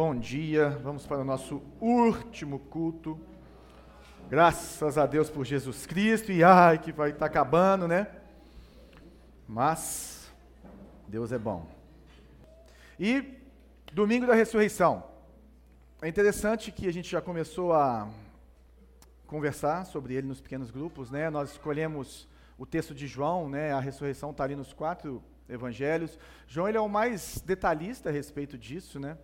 Bom dia, vamos para o nosso último culto. Graças a Deus por Jesus Cristo, e ai que vai estar tá acabando, né? Mas Deus é bom. E domingo da ressurreição. É interessante que a gente já começou a conversar sobre ele nos pequenos grupos, né? Nós escolhemos o texto de João, né? A ressurreição está ali nos quatro evangelhos. João ele é o mais detalhista a respeito disso, né?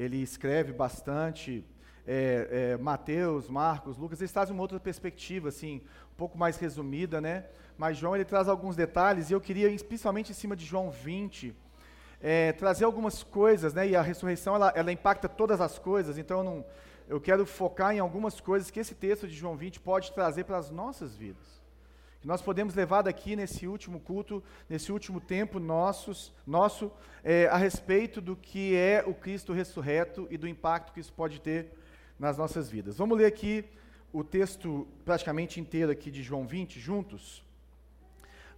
Ele escreve bastante. É, é, Mateus, Marcos, Lucas, eles trazem uma outra perspectiva, assim, um pouco mais resumida, né? Mas João ele traz alguns detalhes e eu queria, principalmente em cima de João 20, é, trazer algumas coisas, né? E a ressurreição ela, ela impacta todas as coisas, então eu, não, eu quero focar em algumas coisas que esse texto de João 20 pode trazer para as nossas vidas que nós podemos levar daqui nesse último culto, nesse último tempo nossos, nosso, é, a respeito do que é o Cristo ressurreto e do impacto que isso pode ter nas nossas vidas. Vamos ler aqui o texto praticamente inteiro aqui de João 20 juntos.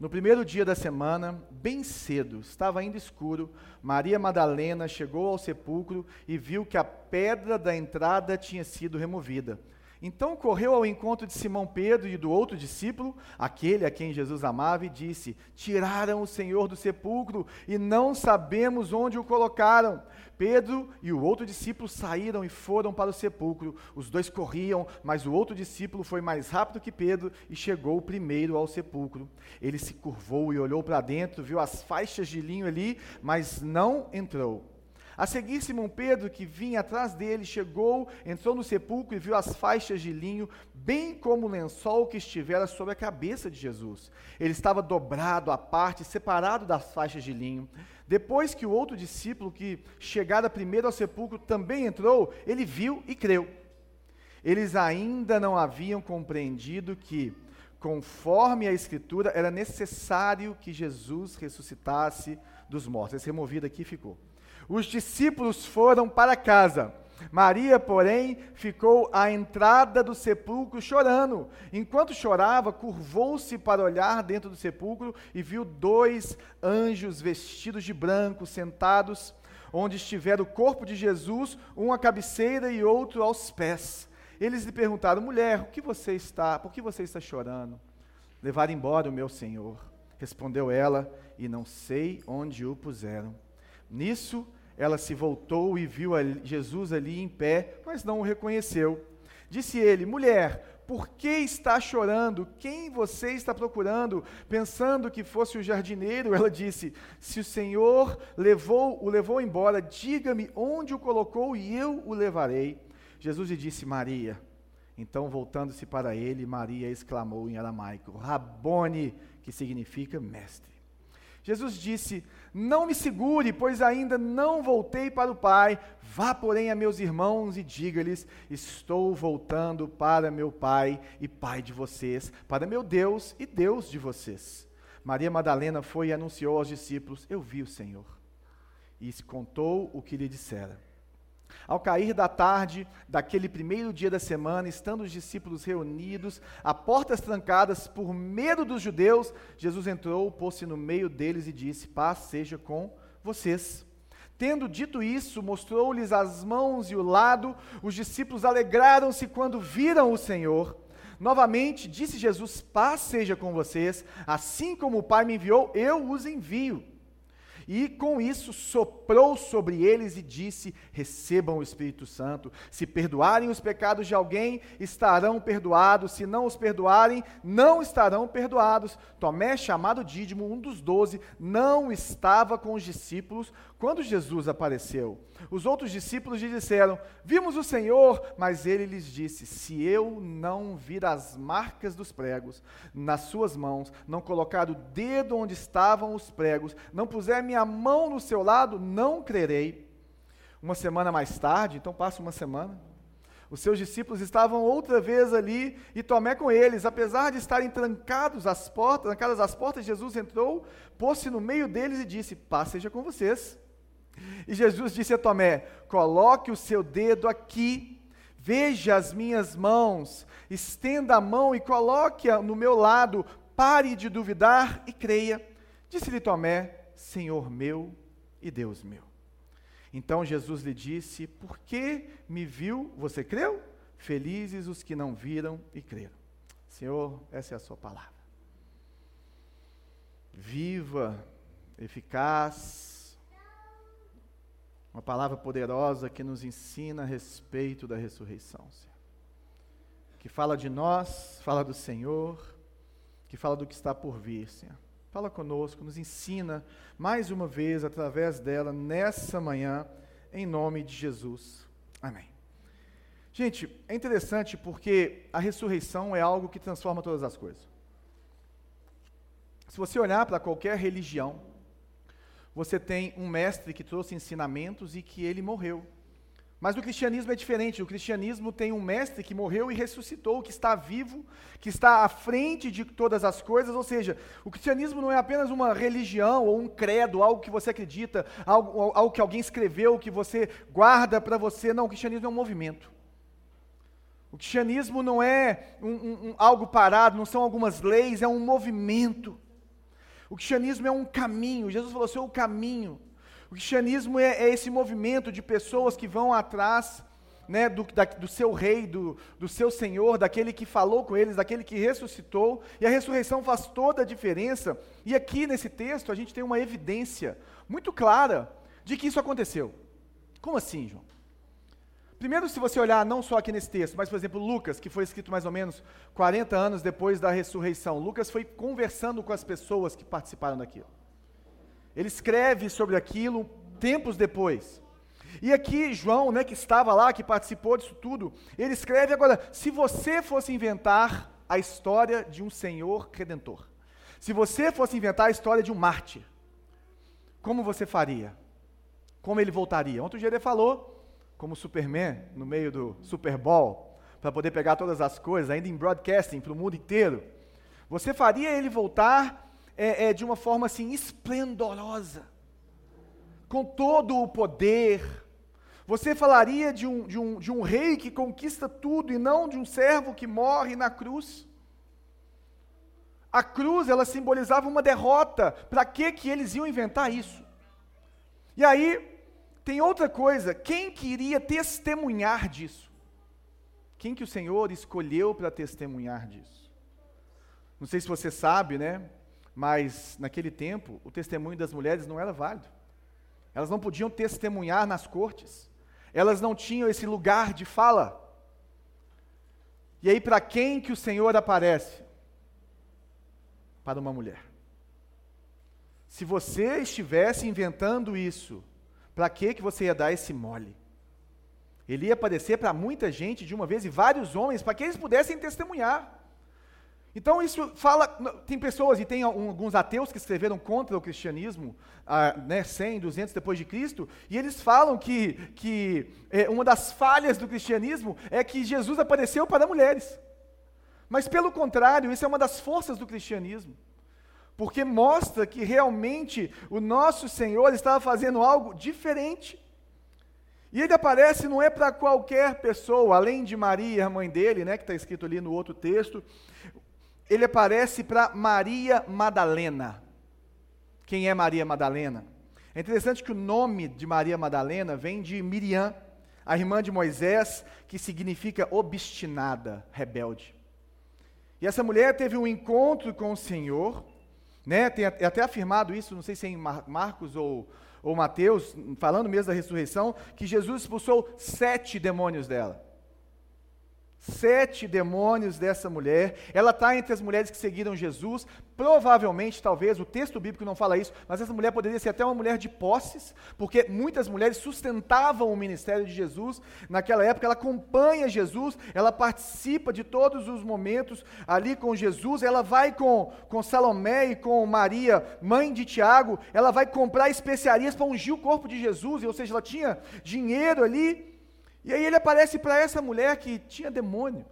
No primeiro dia da semana, bem cedo, estava ainda escuro, Maria Madalena chegou ao sepulcro e viu que a pedra da entrada tinha sido removida. Então correu ao encontro de Simão Pedro e do outro discípulo, aquele a quem Jesus amava, e disse: Tiraram o Senhor do sepulcro e não sabemos onde o colocaram. Pedro e o outro discípulo saíram e foram para o sepulcro. Os dois corriam, mas o outro discípulo foi mais rápido que Pedro e chegou primeiro ao sepulcro. Ele se curvou e olhou para dentro, viu as faixas de linho ali, mas não entrou. A seguir, Simão Pedro, que vinha atrás dele, chegou, entrou no sepulcro e viu as faixas de linho, bem como o lençol que estivera sobre a cabeça de Jesus. Ele estava dobrado à parte, separado das faixas de linho. Depois que o outro discípulo, que chegara primeiro ao sepulcro, também entrou, ele viu e creu. Eles ainda não haviam compreendido que, conforme a Escritura, era necessário que Jesus ressuscitasse dos mortos. Esse removido aqui ficou. Os discípulos foram para casa. Maria, porém, ficou à entrada do sepulcro chorando. Enquanto chorava, curvou-se para olhar dentro do sepulcro e viu dois anjos vestidos de branco sentados onde estivera o corpo de Jesus, um à cabeceira e outro aos pés. Eles lhe perguntaram: "Mulher, o que você está? Por que você está chorando?" "Levar embora o meu Senhor." Respondeu ela: "E não sei onde o puseram." Nisso, ela se voltou e viu Jesus ali em pé, mas não o reconheceu. Disse ele: Mulher, por que está chorando? Quem você está procurando? Pensando que fosse o jardineiro, ela disse: Se o Senhor levou, o levou embora, diga-me onde o colocou e eu o levarei. Jesus lhe disse: Maria. Então, voltando-se para ele, Maria exclamou em aramaico: Rabone, que significa mestre. Jesus disse: Não me segure, pois ainda não voltei para o Pai. Vá, porém, a meus irmãos e diga-lhes: Estou voltando para meu Pai e Pai de vocês, para meu Deus e Deus de vocês. Maria Madalena foi e anunciou aos discípulos: Eu vi o Senhor. E contou o que lhe dissera. Ao cair da tarde daquele primeiro dia da semana, estando os discípulos reunidos, a portas trancadas por medo dos judeus, Jesus entrou, pôs-se no meio deles e disse: Paz seja com vocês. Tendo dito isso, mostrou-lhes as mãos e o lado. Os discípulos alegraram-se quando viram o Senhor. Novamente disse Jesus: Paz seja com vocês. Assim como o Pai me enviou, eu os envio. E com isso soprou sobre eles e disse: Recebam o Espírito Santo. Se perdoarem os pecados de alguém, estarão perdoados. Se não os perdoarem, não estarão perdoados. Tomé, chamado Dídimo, um dos doze, não estava com os discípulos quando Jesus apareceu. Os outros discípulos lhe disseram: Vimos o Senhor, mas ele lhes disse: Se eu não vir as marcas dos pregos nas suas mãos, não colocar o dedo onde estavam os pregos, não puser minha mão no seu lado, não crerei. Uma semana mais tarde, então passa uma semana, os seus discípulos estavam outra vez ali e Tomé com eles, apesar de estarem trancados as portas, trancadas as portas, Jesus entrou, pôs-se no meio deles e disse: Paz seja com vocês. E Jesus disse a Tomé: Coloque o seu dedo aqui, veja as minhas mãos, estenda a mão e coloque-a no meu lado, pare de duvidar e creia. Disse-lhe Tomé: Senhor meu e Deus meu. Então Jesus lhe disse: Por que me viu? Você creu? Felizes os que não viram e creram. Senhor, essa é a Sua palavra. Viva, eficaz, uma palavra poderosa que nos ensina a respeito da ressurreição, Senhor. Que fala de nós, fala do Senhor, que fala do que está por vir, Senhor. Fala conosco, nos ensina mais uma vez através dela nessa manhã, em nome de Jesus. Amém. Gente, é interessante porque a ressurreição é algo que transforma todas as coisas. Se você olhar para qualquer religião, você tem um mestre que trouxe ensinamentos e que ele morreu. Mas o cristianismo é diferente. O cristianismo tem um mestre que morreu e ressuscitou, que está vivo, que está à frente de todas as coisas. Ou seja, o cristianismo não é apenas uma religião ou um credo, algo que você acredita, algo, algo que alguém escreveu, que você guarda para você. Não, o cristianismo é um movimento. O cristianismo não é um, um, um, algo parado, não são algumas leis, é um movimento. O cristianismo é um caminho. Jesus falou: "Seu caminho". O cristianismo é, é esse movimento de pessoas que vão atrás né, do, da, do, seu rei, do, do, seu senhor, daquele que falou com eles, daquele que ressuscitou, e a ressurreição faz toda a diferença. E aqui nesse texto a gente tem uma evidência muito clara de que isso aconteceu. Como assim, João? Primeiro, se você olhar não só aqui nesse texto, mas por exemplo, Lucas, que foi escrito mais ou menos 40 anos depois da ressurreição, Lucas foi conversando com as pessoas que participaram daquilo. Ele escreve sobre aquilo tempos depois. E aqui João, né, que estava lá, que participou disso tudo, ele escreve agora: se você fosse inventar a história de um Senhor redentor, se você fosse inventar a história de um mártir, como você faria? Como ele voltaria? Ontem dia ele falou, como Superman, no meio do Super Bowl, para poder pegar todas as coisas, ainda em broadcasting para o mundo inteiro. Você faria ele voltar é, é, de uma forma assim esplendorosa, com todo o poder. Você falaria de um, de, um, de um rei que conquista tudo e não de um servo que morre na cruz? A cruz, ela simbolizava uma derrota. Para que que eles iam inventar isso? E aí, tem outra coisa, quem queria testemunhar disso? Quem que o Senhor escolheu para testemunhar disso? Não sei se você sabe, né? Mas naquele tempo, o testemunho das mulheres não era válido. Elas não podiam testemunhar nas cortes. Elas não tinham esse lugar de fala. E aí, para quem que o Senhor aparece? Para uma mulher. Se você estivesse inventando isso, para que que você ia dar esse mole? Ele ia aparecer para muita gente de uma vez e vários homens, para que eles pudessem testemunhar. Então isso fala, tem pessoas e tem alguns ateus que escreveram contra o cristianismo, ah, né, 100, 200 depois de Cristo, e eles falam que, que é, uma das falhas do cristianismo é que Jesus apareceu para mulheres. Mas pelo contrário, isso é uma das forças do cristianismo, porque mostra que realmente o nosso Senhor estava fazendo algo diferente. E ele aparece não é para qualquer pessoa, além de Maria, a mãe dele, né, que está escrito ali no outro texto, ele aparece para Maria Madalena. Quem é Maria Madalena? É interessante que o nome de Maria Madalena vem de Miriam, a irmã de Moisés, que significa obstinada, rebelde. E essa mulher teve um encontro com o Senhor, né? Tem é até afirmado isso, não sei se é em Marcos ou, ou Mateus, falando mesmo da ressurreição, que Jesus expulsou sete demônios dela sete demônios dessa mulher. Ela está entre as mulheres que seguiram Jesus. Provavelmente, talvez, o texto bíblico não fala isso, mas essa mulher poderia ser até uma mulher de posses, porque muitas mulheres sustentavam o ministério de Jesus. Naquela época, ela acompanha Jesus, ela participa de todos os momentos ali com Jesus. Ela vai com, com Salomé e com Maria, mãe de Tiago, ela vai comprar especiarias para ungir o corpo de Jesus, ou seja, ela tinha dinheiro ali e aí ele aparece para essa mulher que tinha demônio.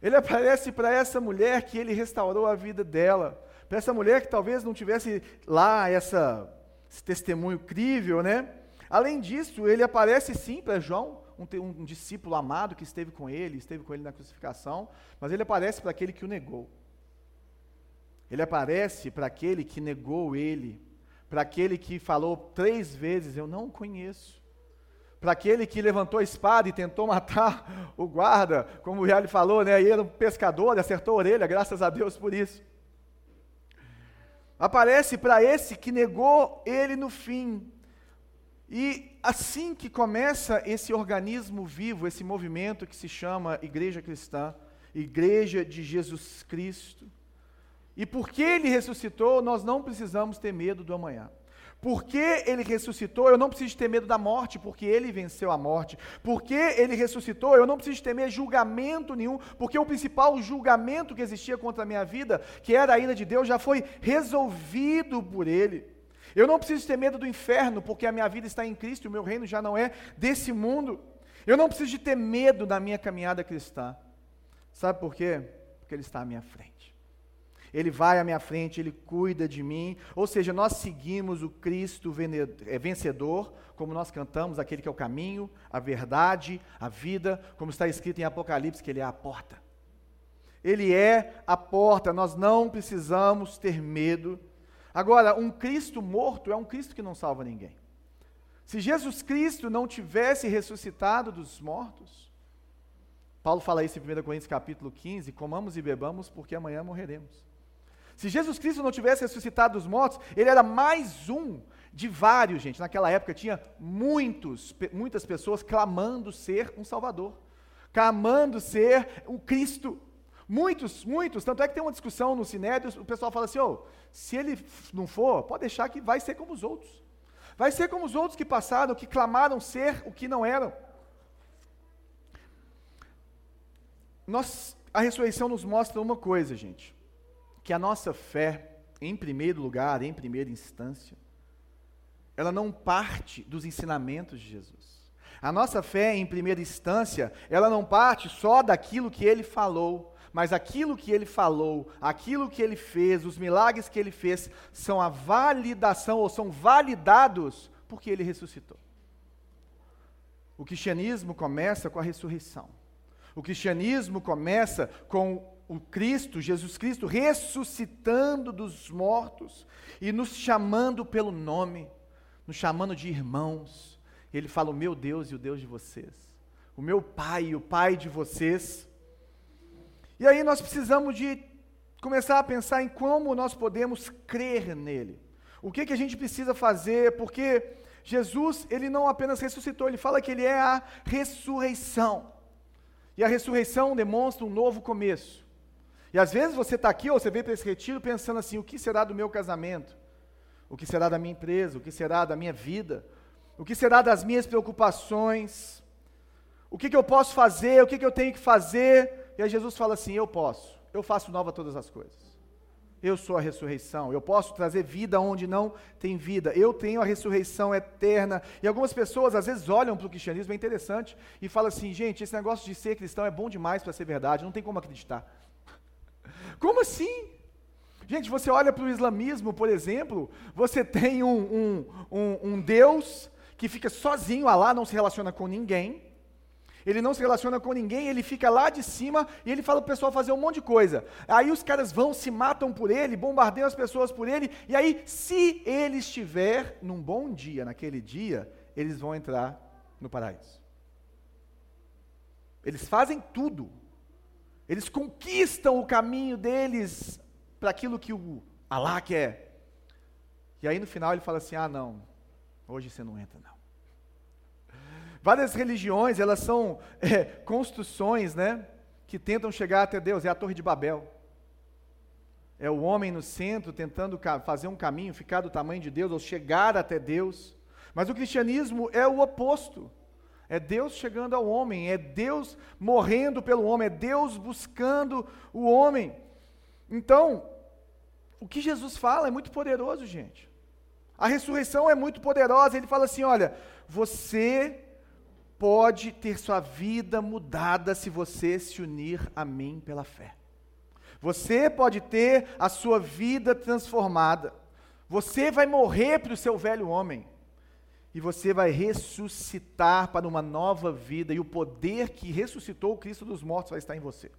Ele aparece para essa mulher que ele restaurou a vida dela. Para essa mulher que talvez não tivesse lá essa, esse testemunho crível, né? Além disso, ele aparece sim para João, um, um, discípulo amado que esteve com ele, esteve com ele na crucificação, mas ele aparece para aquele que o negou. Ele aparece para aquele que negou ele, para aquele que falou três vezes: Eu não o conheço. Para aquele que levantou a espada e tentou matar o guarda, como o Yali falou, né? E era um pescador, acertou a orelha, graças a Deus por isso. Aparece para esse que negou ele no fim. E assim que começa esse organismo vivo, esse movimento que se chama Igreja Cristã, Igreja de Jesus Cristo, e porque ele ressuscitou, nós não precisamos ter medo do amanhã. Porque ele ressuscitou, eu não preciso ter medo da morte, porque ele venceu a morte. Porque ele ressuscitou, eu não preciso temer julgamento nenhum, porque o principal julgamento que existia contra a minha vida, que era a ira de Deus, já foi resolvido por ele. Eu não preciso ter medo do inferno, porque a minha vida está em Cristo e o meu reino já não é desse mundo. Eu não preciso de ter medo da minha caminhada cristã. Sabe por quê? Porque Ele está à minha frente. Ele vai à minha frente, Ele cuida de mim. Ou seja, nós seguimos o Cristo é, vencedor, como nós cantamos, aquele que é o caminho, a verdade, a vida, como está escrito em Apocalipse, que Ele é a porta. Ele é a porta, nós não precisamos ter medo. Agora, um Cristo morto é um Cristo que não salva ninguém. Se Jesus Cristo não tivesse ressuscitado dos mortos, Paulo fala isso em 1 Coríntios capítulo 15, comamos e bebamos porque amanhã morreremos. Se Jesus Cristo não tivesse ressuscitado dos mortos, ele era mais um de vários, gente. Naquela época tinha muitos, muitas pessoas clamando ser um Salvador, clamando ser o Cristo. Muitos, muitos. Tanto é que tem uma discussão no Sinédrio, o pessoal fala assim: oh, se ele não for, pode deixar que vai ser como os outros. Vai ser como os outros que passaram, que clamaram ser o que não eram. Nós, a ressurreição nos mostra uma coisa, gente que a nossa fé, em primeiro lugar, em primeira instância, ela não parte dos ensinamentos de Jesus. A nossa fé, em primeira instância, ela não parte só daquilo que ele falou, mas aquilo que ele falou, aquilo que ele fez, os milagres que ele fez, são a validação, ou são validados porque ele ressuscitou. O cristianismo começa com a ressurreição. O cristianismo começa com o Cristo, Jesus Cristo, ressuscitando dos mortos e nos chamando pelo nome, nos chamando de irmãos. Ele fala: O meu Deus e o Deus de vocês, o meu Pai e o Pai de vocês. E aí nós precisamos de começar a pensar em como nós podemos crer nele. O que, que a gente precisa fazer, porque Jesus, ele não apenas ressuscitou, ele fala que ele é a ressurreição. E a ressurreição demonstra um novo começo. E às vezes você está aqui ou você veio para esse retiro pensando assim: o que será do meu casamento? O que será da minha empresa? O que será da minha vida? O que será das minhas preocupações? O que, que eu posso fazer? O que, que eu tenho que fazer? E aí Jesus fala assim: Eu posso, eu faço nova todas as coisas. Eu sou a ressurreição, eu posso trazer vida onde não tem vida, eu tenho a ressurreição eterna. E algumas pessoas às vezes olham para o cristianismo, é interessante, e falam assim: gente, esse negócio de ser cristão é bom demais para ser verdade, não tem como acreditar. Como assim? Gente, você olha para o islamismo, por exemplo, você tem um, um, um, um Deus que fica sozinho, Allah não se relaciona com ninguém, ele não se relaciona com ninguém, ele fica lá de cima e ele fala para o pessoal fazer um monte de coisa. Aí os caras vão, se matam por ele, bombardeiam as pessoas por ele, e aí, se ele estiver num bom dia, naquele dia, eles vão entrar no paraíso. Eles fazem tudo eles conquistam o caminho deles para aquilo que o Alá quer. E aí no final ele fala assim: ah, não, hoje você não entra, não. Várias religiões, elas são é, construções, né, que tentam chegar até Deus. É a Torre de Babel. É o homem no centro tentando fazer um caminho, ficar do tamanho de Deus, ou chegar até Deus. Mas o cristianismo é o oposto. É Deus chegando ao homem, é Deus morrendo pelo homem, é Deus buscando o homem. Então, o que Jesus fala é muito poderoso, gente. A ressurreição é muito poderosa. Ele fala assim: olha, você pode ter sua vida mudada se você se unir a mim pela fé. Você pode ter a sua vida transformada. Você vai morrer para o seu velho homem e você vai ressuscitar para uma nova vida, e o poder que ressuscitou o Cristo dos mortos vai estar em você.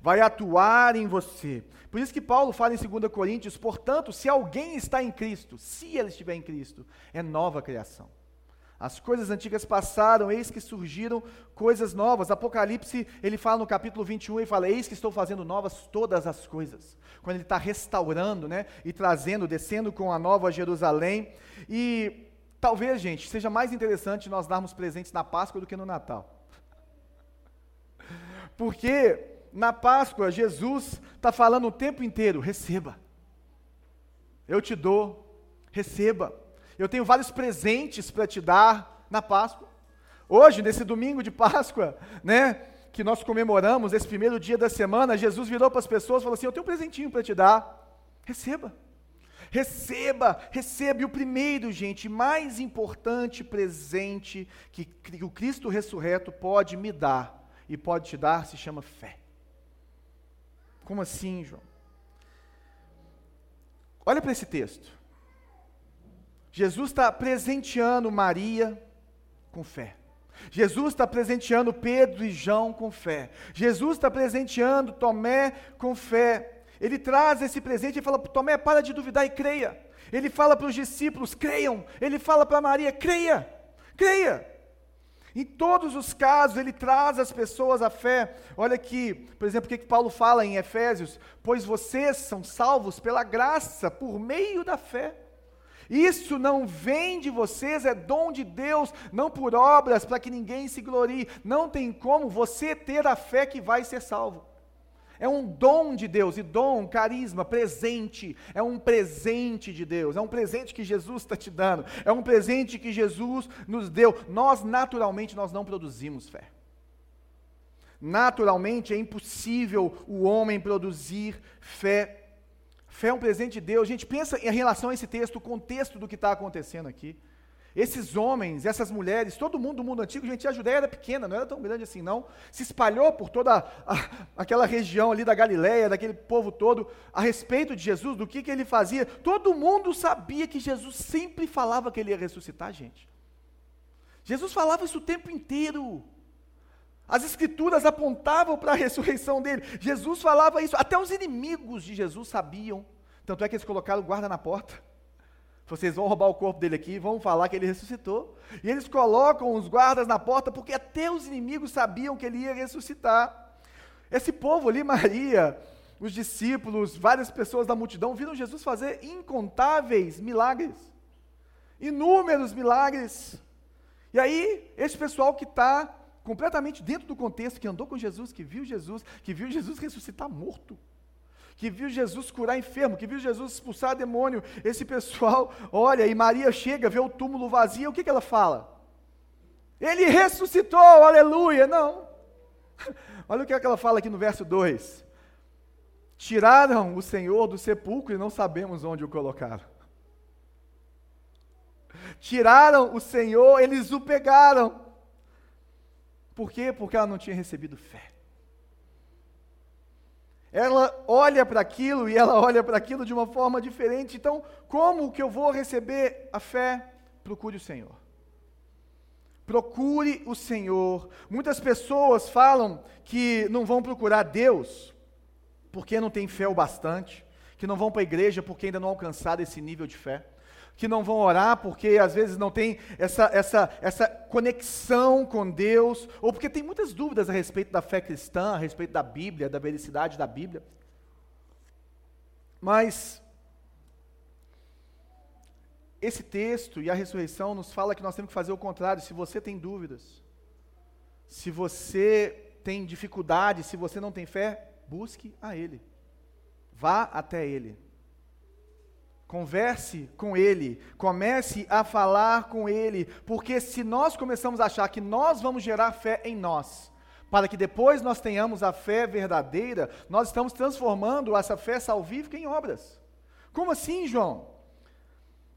vai atuar em você. Por isso que Paulo fala em 2 Coríntios, portanto, se alguém está em Cristo, se ele estiver em Cristo, é nova criação. As coisas antigas passaram, eis que surgiram coisas novas. Apocalipse, ele fala no capítulo 21, ele fala, eis que estou fazendo novas todas as coisas. Quando ele está restaurando, né, e trazendo, descendo com a nova Jerusalém. E talvez, gente, seja mais interessante nós darmos presentes na Páscoa do que no Natal. Porque na Páscoa, Jesus está falando o tempo inteiro: receba. Eu te dou, receba. Eu tenho vários presentes para te dar na Páscoa. Hoje, nesse domingo de Páscoa, né, que nós comemoramos, esse primeiro dia da semana, Jesus virou para as pessoas e falou assim: Eu tenho um presentinho para te dar. Receba. Receba, receba. E o primeiro, gente, mais importante presente que, que o Cristo ressurreto pode me dar e pode te dar se chama fé. Como assim, João? Olha para esse texto. Jesus está presenteando Maria com fé. Jesus está presenteando Pedro e João com fé. Jesus está presenteando Tomé com fé. Ele traz esse presente e fala: Tomé, para de duvidar e creia. Ele fala para os discípulos: creiam. Ele fala para Maria: creia, creia. Em todos os casos, ele traz as pessoas à fé. Olha aqui, por exemplo, o que, que Paulo fala em Efésios? Pois vocês são salvos pela graça, por meio da fé. Isso não vem de vocês, é dom de Deus, não por obras, para que ninguém se glorie. Não tem como você ter a fé que vai ser salvo. É um dom de Deus, e dom, carisma, presente, é um presente de Deus, é um presente que Jesus está te dando, é um presente que Jesus nos deu. Nós, naturalmente, nós não produzimos fé. Naturalmente, é impossível o homem produzir fé. Fé é um presente de Deus. Gente pensa em relação a esse texto, o contexto do que está acontecendo aqui. Esses homens, essas mulheres, todo mundo do mundo antigo, gente, a Judéia era pequena, não era tão grande assim, não. Se espalhou por toda a, aquela região ali da Galiléia, daquele povo todo, a respeito de Jesus, do que, que ele fazia. Todo mundo sabia que Jesus sempre falava que ele ia ressuscitar, gente. Jesus falava isso o tempo inteiro. As escrituras apontavam para a ressurreição dele. Jesus falava isso. Até os inimigos de Jesus sabiam. Tanto é que eles colocaram guarda na porta. Vocês vão roubar o corpo dele aqui, vão falar que ele ressuscitou. E eles colocam os guardas na porta, porque até os inimigos sabiam que ele ia ressuscitar. Esse povo ali, Maria, os discípulos, várias pessoas da multidão, viram Jesus fazer incontáveis milagres. Inúmeros milagres. E aí, esse pessoal que está completamente dentro do contexto, que andou com Jesus, que viu Jesus, que viu Jesus ressuscitar morto que viu Jesus curar enfermo, que viu Jesus expulsar demônio. Esse pessoal olha e Maria chega, vê o túmulo vazio, o que, que ela fala? Ele ressuscitou, aleluia. Não. Olha o que, é que ela fala aqui no verso 2. Tiraram o Senhor do sepulcro e não sabemos onde o colocaram. Tiraram o Senhor, eles o pegaram. Por quê? Porque ela não tinha recebido fé ela olha para aquilo e ela olha para aquilo de uma forma diferente. Então, como que eu vou receber a fé? Procure o Senhor. Procure o Senhor. Muitas pessoas falam que não vão procurar Deus porque não tem fé o bastante, que não vão para a igreja porque ainda não alcançaram esse nível de fé que não vão orar porque às vezes não tem essa, essa, essa conexão com Deus, ou porque tem muitas dúvidas a respeito da fé cristã, a respeito da Bíblia, da vericidade da Bíblia. Mas esse texto e a ressurreição nos fala que nós temos que fazer o contrário. Se você tem dúvidas, se você tem dificuldade, se você não tem fé, busque a Ele. Vá até Ele. Converse com Ele, comece a falar com Ele, porque se nós começamos a achar que nós vamos gerar fé em nós, para que depois nós tenhamos a fé verdadeira, nós estamos transformando essa fé salvífica em obras. Como assim, João?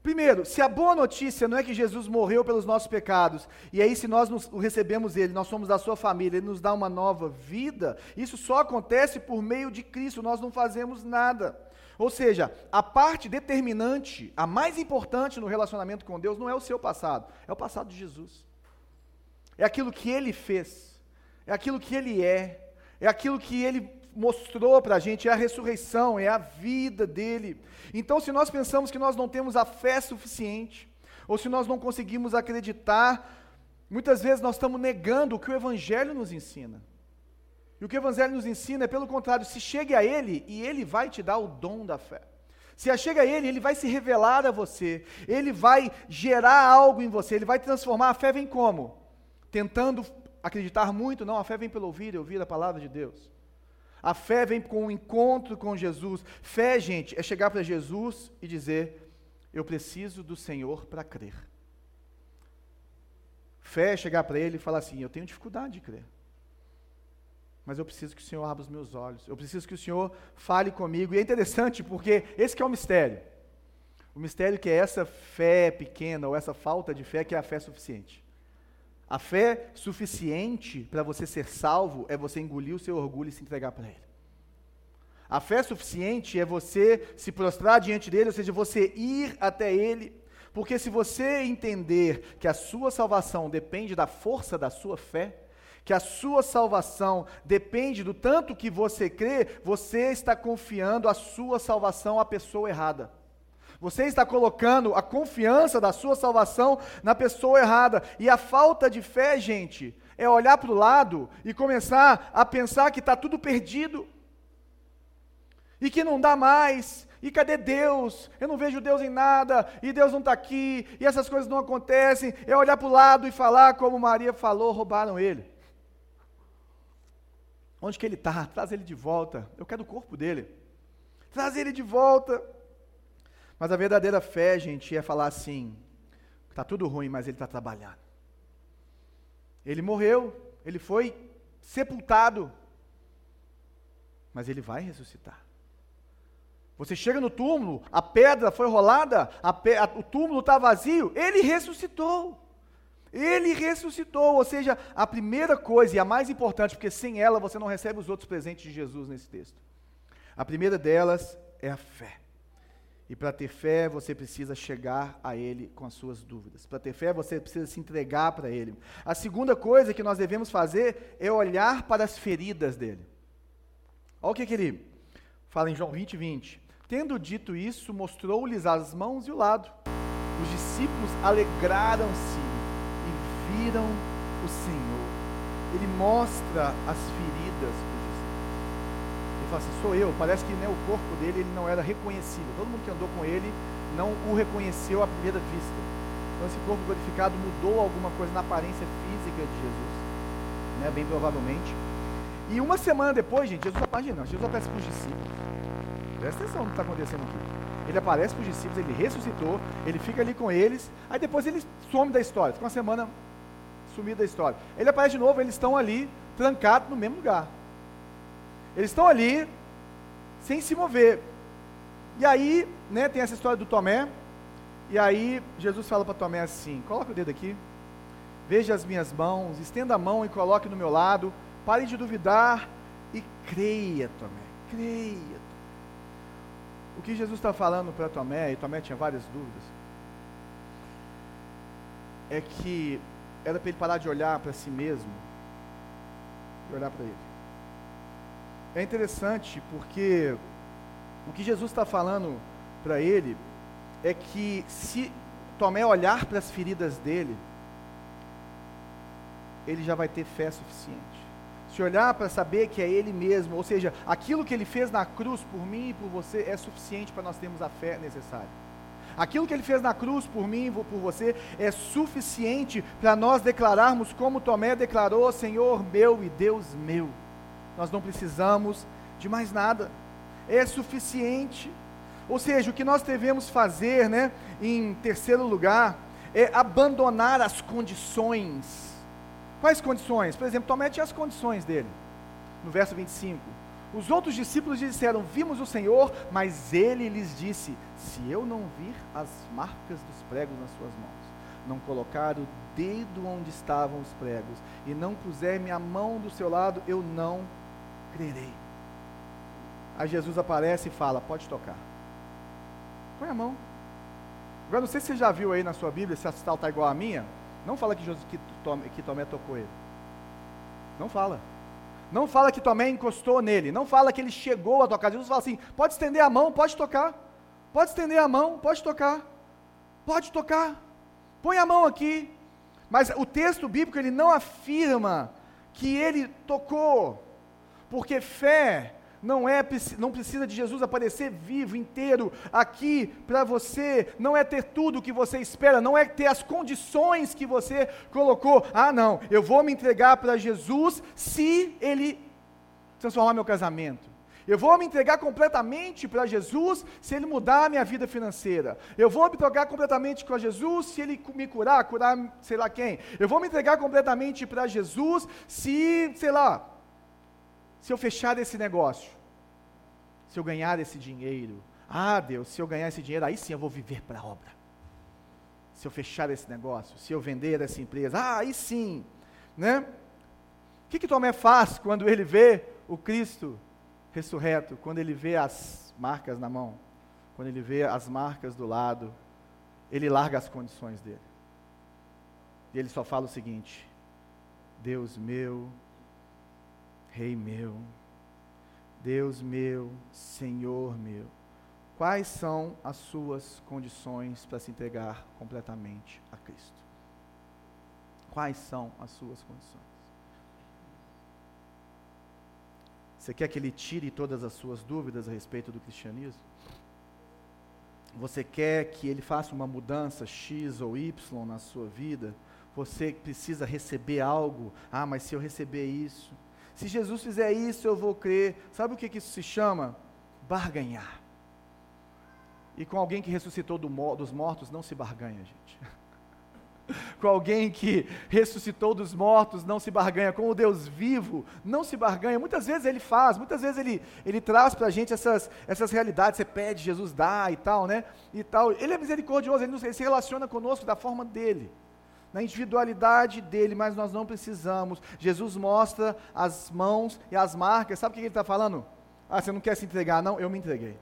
Primeiro, se a boa notícia não é que Jesus morreu pelos nossos pecados, e aí se nós nos, recebemos Ele, nós somos da sua família, Ele nos dá uma nova vida, isso só acontece por meio de Cristo, nós não fazemos nada. Ou seja, a parte determinante, a mais importante no relacionamento com Deus não é o seu passado, é o passado de Jesus. É aquilo que ele fez, é aquilo que ele é, é aquilo que ele mostrou para a gente é a ressurreição, é a vida dele. Então, se nós pensamos que nós não temos a fé suficiente, ou se nós não conseguimos acreditar, muitas vezes nós estamos negando o que o Evangelho nos ensina. E o que o Evangelho nos ensina é, pelo contrário, se chegue a Ele e Ele vai te dar o dom da fé. Se chega a Ele, Ele vai se revelar a você, Ele vai gerar algo em você, Ele vai transformar. A fé vem como? Tentando acreditar muito? Não, a fé vem pelo ouvir e ouvir a palavra de Deus. A fé vem com o encontro com Jesus. Fé, gente, é chegar para Jesus e dizer: Eu preciso do Senhor para crer. Fé é chegar para Ele e falar assim: Eu tenho dificuldade de crer. Mas eu preciso que o Senhor abra os meus olhos. Eu preciso que o Senhor fale comigo. E é interessante porque esse é o mistério. O mistério que é essa fé pequena ou essa falta de fé que é a fé suficiente. A fé suficiente para você ser salvo é você engolir o seu orgulho e se entregar para Ele. A fé suficiente é você se prostrar diante dele, ou seja, você ir até Ele. Porque se você entender que a sua salvação depende da força da sua fé, que a sua salvação depende do tanto que você crê, você está confiando a sua salvação à pessoa errada. Você está colocando a confiança da sua salvação na pessoa errada. E a falta de fé, gente, é olhar para o lado e começar a pensar que está tudo perdido. E que não dá mais. E cadê Deus? Eu não vejo Deus em nada. E Deus não está aqui. E essas coisas não acontecem. É olhar para o lado e falar como Maria falou: roubaram ele. Onde que ele está? Traz ele de volta. Eu quero o corpo dele. Traz ele de volta. Mas a verdadeira fé, gente, é falar assim: está tudo ruim, mas ele está trabalhando. Ele morreu, ele foi sepultado, mas ele vai ressuscitar. Você chega no túmulo, a pedra foi rolada, pe o túmulo está vazio, ele ressuscitou. Ele ressuscitou, ou seja, a primeira coisa e a mais importante, porque sem ela você não recebe os outros presentes de Jesus nesse texto. A primeira delas é a fé. E para ter fé, você precisa chegar a Ele com as suas dúvidas. Para ter fé, você precisa se entregar para Ele. A segunda coisa que nós devemos fazer é olhar para as feridas dele. Olha o que, que ele fala em João 20, 20. Tendo dito isso, mostrou-lhes as mãos e o lado. Os discípulos alegraram-se viram o Senhor. Ele mostra as feridas ele fala assim, sou eu. Parece que né, o corpo dele ele não era reconhecível. Todo mundo que andou com ele não o reconheceu à primeira vista. Então esse corpo glorificado mudou alguma coisa na aparência física de Jesus, né, bem provavelmente. E uma semana depois, gente, Jesus aparece, não, Jesus aparece para os discípulos. Presta atenção no que está acontecendo aqui. Ele aparece para os discípulos, ele ressuscitou, ele fica ali com eles, aí depois ele some da história, fica uma semana sumido da história. Ele aparece de novo, eles estão ali, trancados no mesmo lugar. Eles estão ali, sem se mover. E aí, né, tem essa história do Tomé. E aí, Jesus fala para Tomé assim: coloca o dedo aqui, veja as minhas mãos, estenda a mão e coloque no meu lado. Pare de duvidar e creia, Tomé. Creia. O que Jesus está falando para Tomé, e Tomé tinha várias dúvidas, é que era para ele parar de olhar para si mesmo e olhar para ele. É interessante porque o que Jesus está falando para ele é que se Tomé olhar para as feridas dele, ele já vai ter fé suficiente. Se olhar para saber que é ele mesmo, ou seja, aquilo que ele fez na cruz por mim e por você é suficiente para nós termos a fé necessária. Aquilo que ele fez na cruz por mim e por você é suficiente para nós declararmos como Tomé declarou: Senhor meu e Deus meu nós não precisamos de mais nada, é suficiente. Ou seja, o que nós devemos fazer, né, em terceiro lugar, é abandonar as condições. Quais condições? Por exemplo, Tomé tinha as condições dele, no verso 25. Os outros discípulos disseram: Vimos o Senhor, mas ele lhes disse: Se eu não vir as marcas dos pregos nas suas mãos, não colocar o dedo onde estavam os pregos, e não puser minha mão do seu lado, eu não crerei. Aí Jesus aparece e fala: Pode tocar. Põe a mão. Agora, não sei se você já viu aí na sua Bíblia, se a tal está igual à minha. Não fala que, Jesus, que, Tomé, que Tomé tocou ele. Não fala. Não fala que Tomé encostou nele. Não fala que ele chegou a tocar. Jesus fala assim: pode estender a mão, pode tocar. Pode estender a mão, pode tocar. Pode tocar. Põe a mão aqui. Mas o texto bíblico ele não afirma que ele tocou. Porque fé não é não precisa de Jesus aparecer vivo, inteiro aqui para você, não é ter tudo o que você espera, não é ter as condições que você colocou. Ah, não, eu vou me entregar para Jesus se ele transformar meu casamento. Eu vou me entregar completamente para Jesus se Ele mudar a minha vida financeira. Eu vou me entregar completamente para Jesus se Ele me curar, curar sei lá quem. Eu vou me entregar completamente para Jesus se, sei lá, se eu fechar esse negócio, se eu ganhar esse dinheiro, ah Deus, se eu ganhar esse dinheiro, aí sim eu vou viver para a obra. Se eu fechar esse negócio, se eu vender essa empresa, ah, aí sim, né? O que, que Tomé faz quando ele vê o Cristo ressurreto, quando ele vê as marcas na mão, quando ele vê as marcas do lado, ele larga as condições dele. E ele só fala o seguinte: Deus meu, Rei meu, Deus meu, Senhor meu, quais são as suas condições para se entregar completamente a Cristo? Quais são as suas condições? Você quer que ele tire todas as suas dúvidas a respeito do cristianismo? Você quer que ele faça uma mudança X ou Y na sua vida? Você precisa receber algo. Ah, mas se eu receber isso, se Jesus fizer isso, eu vou crer. Sabe o que, que isso se chama? Barganhar. E com alguém que ressuscitou do, dos mortos, não se barganha, gente. com alguém que ressuscitou dos mortos, não se barganha. Com o Deus vivo, não se barganha. Muitas vezes ele faz, muitas vezes ele, ele traz para a gente essas, essas realidades. Você pede, Jesus dá e tal, né? E tal. Ele é misericordioso, ele, ele se relaciona conosco da forma dele na individualidade dele, mas nós não precisamos. Jesus mostra as mãos e as marcas. Sabe o que ele está falando? Ah, você não quer se entregar? Não, eu me entreguei.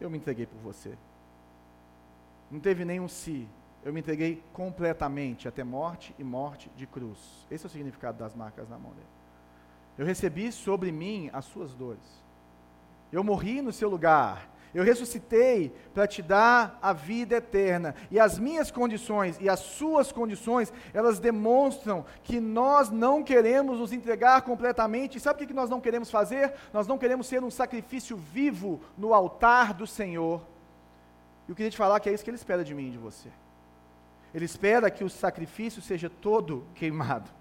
Eu me entreguei por você. Não teve nenhum si. Eu me entreguei completamente até morte e morte de cruz. Esse é o significado das marcas na mão dele. Eu recebi sobre mim as suas dores. Eu morri no seu lugar. Eu ressuscitei para te dar a vida eterna. E as minhas condições e as suas condições, elas demonstram que nós não queremos nos entregar completamente. E sabe o que nós não queremos fazer? Nós não queremos ser um sacrifício vivo no altar do Senhor. E eu queria te falar que é isso que Ele espera de mim e de você. Ele espera que o sacrifício seja todo queimado.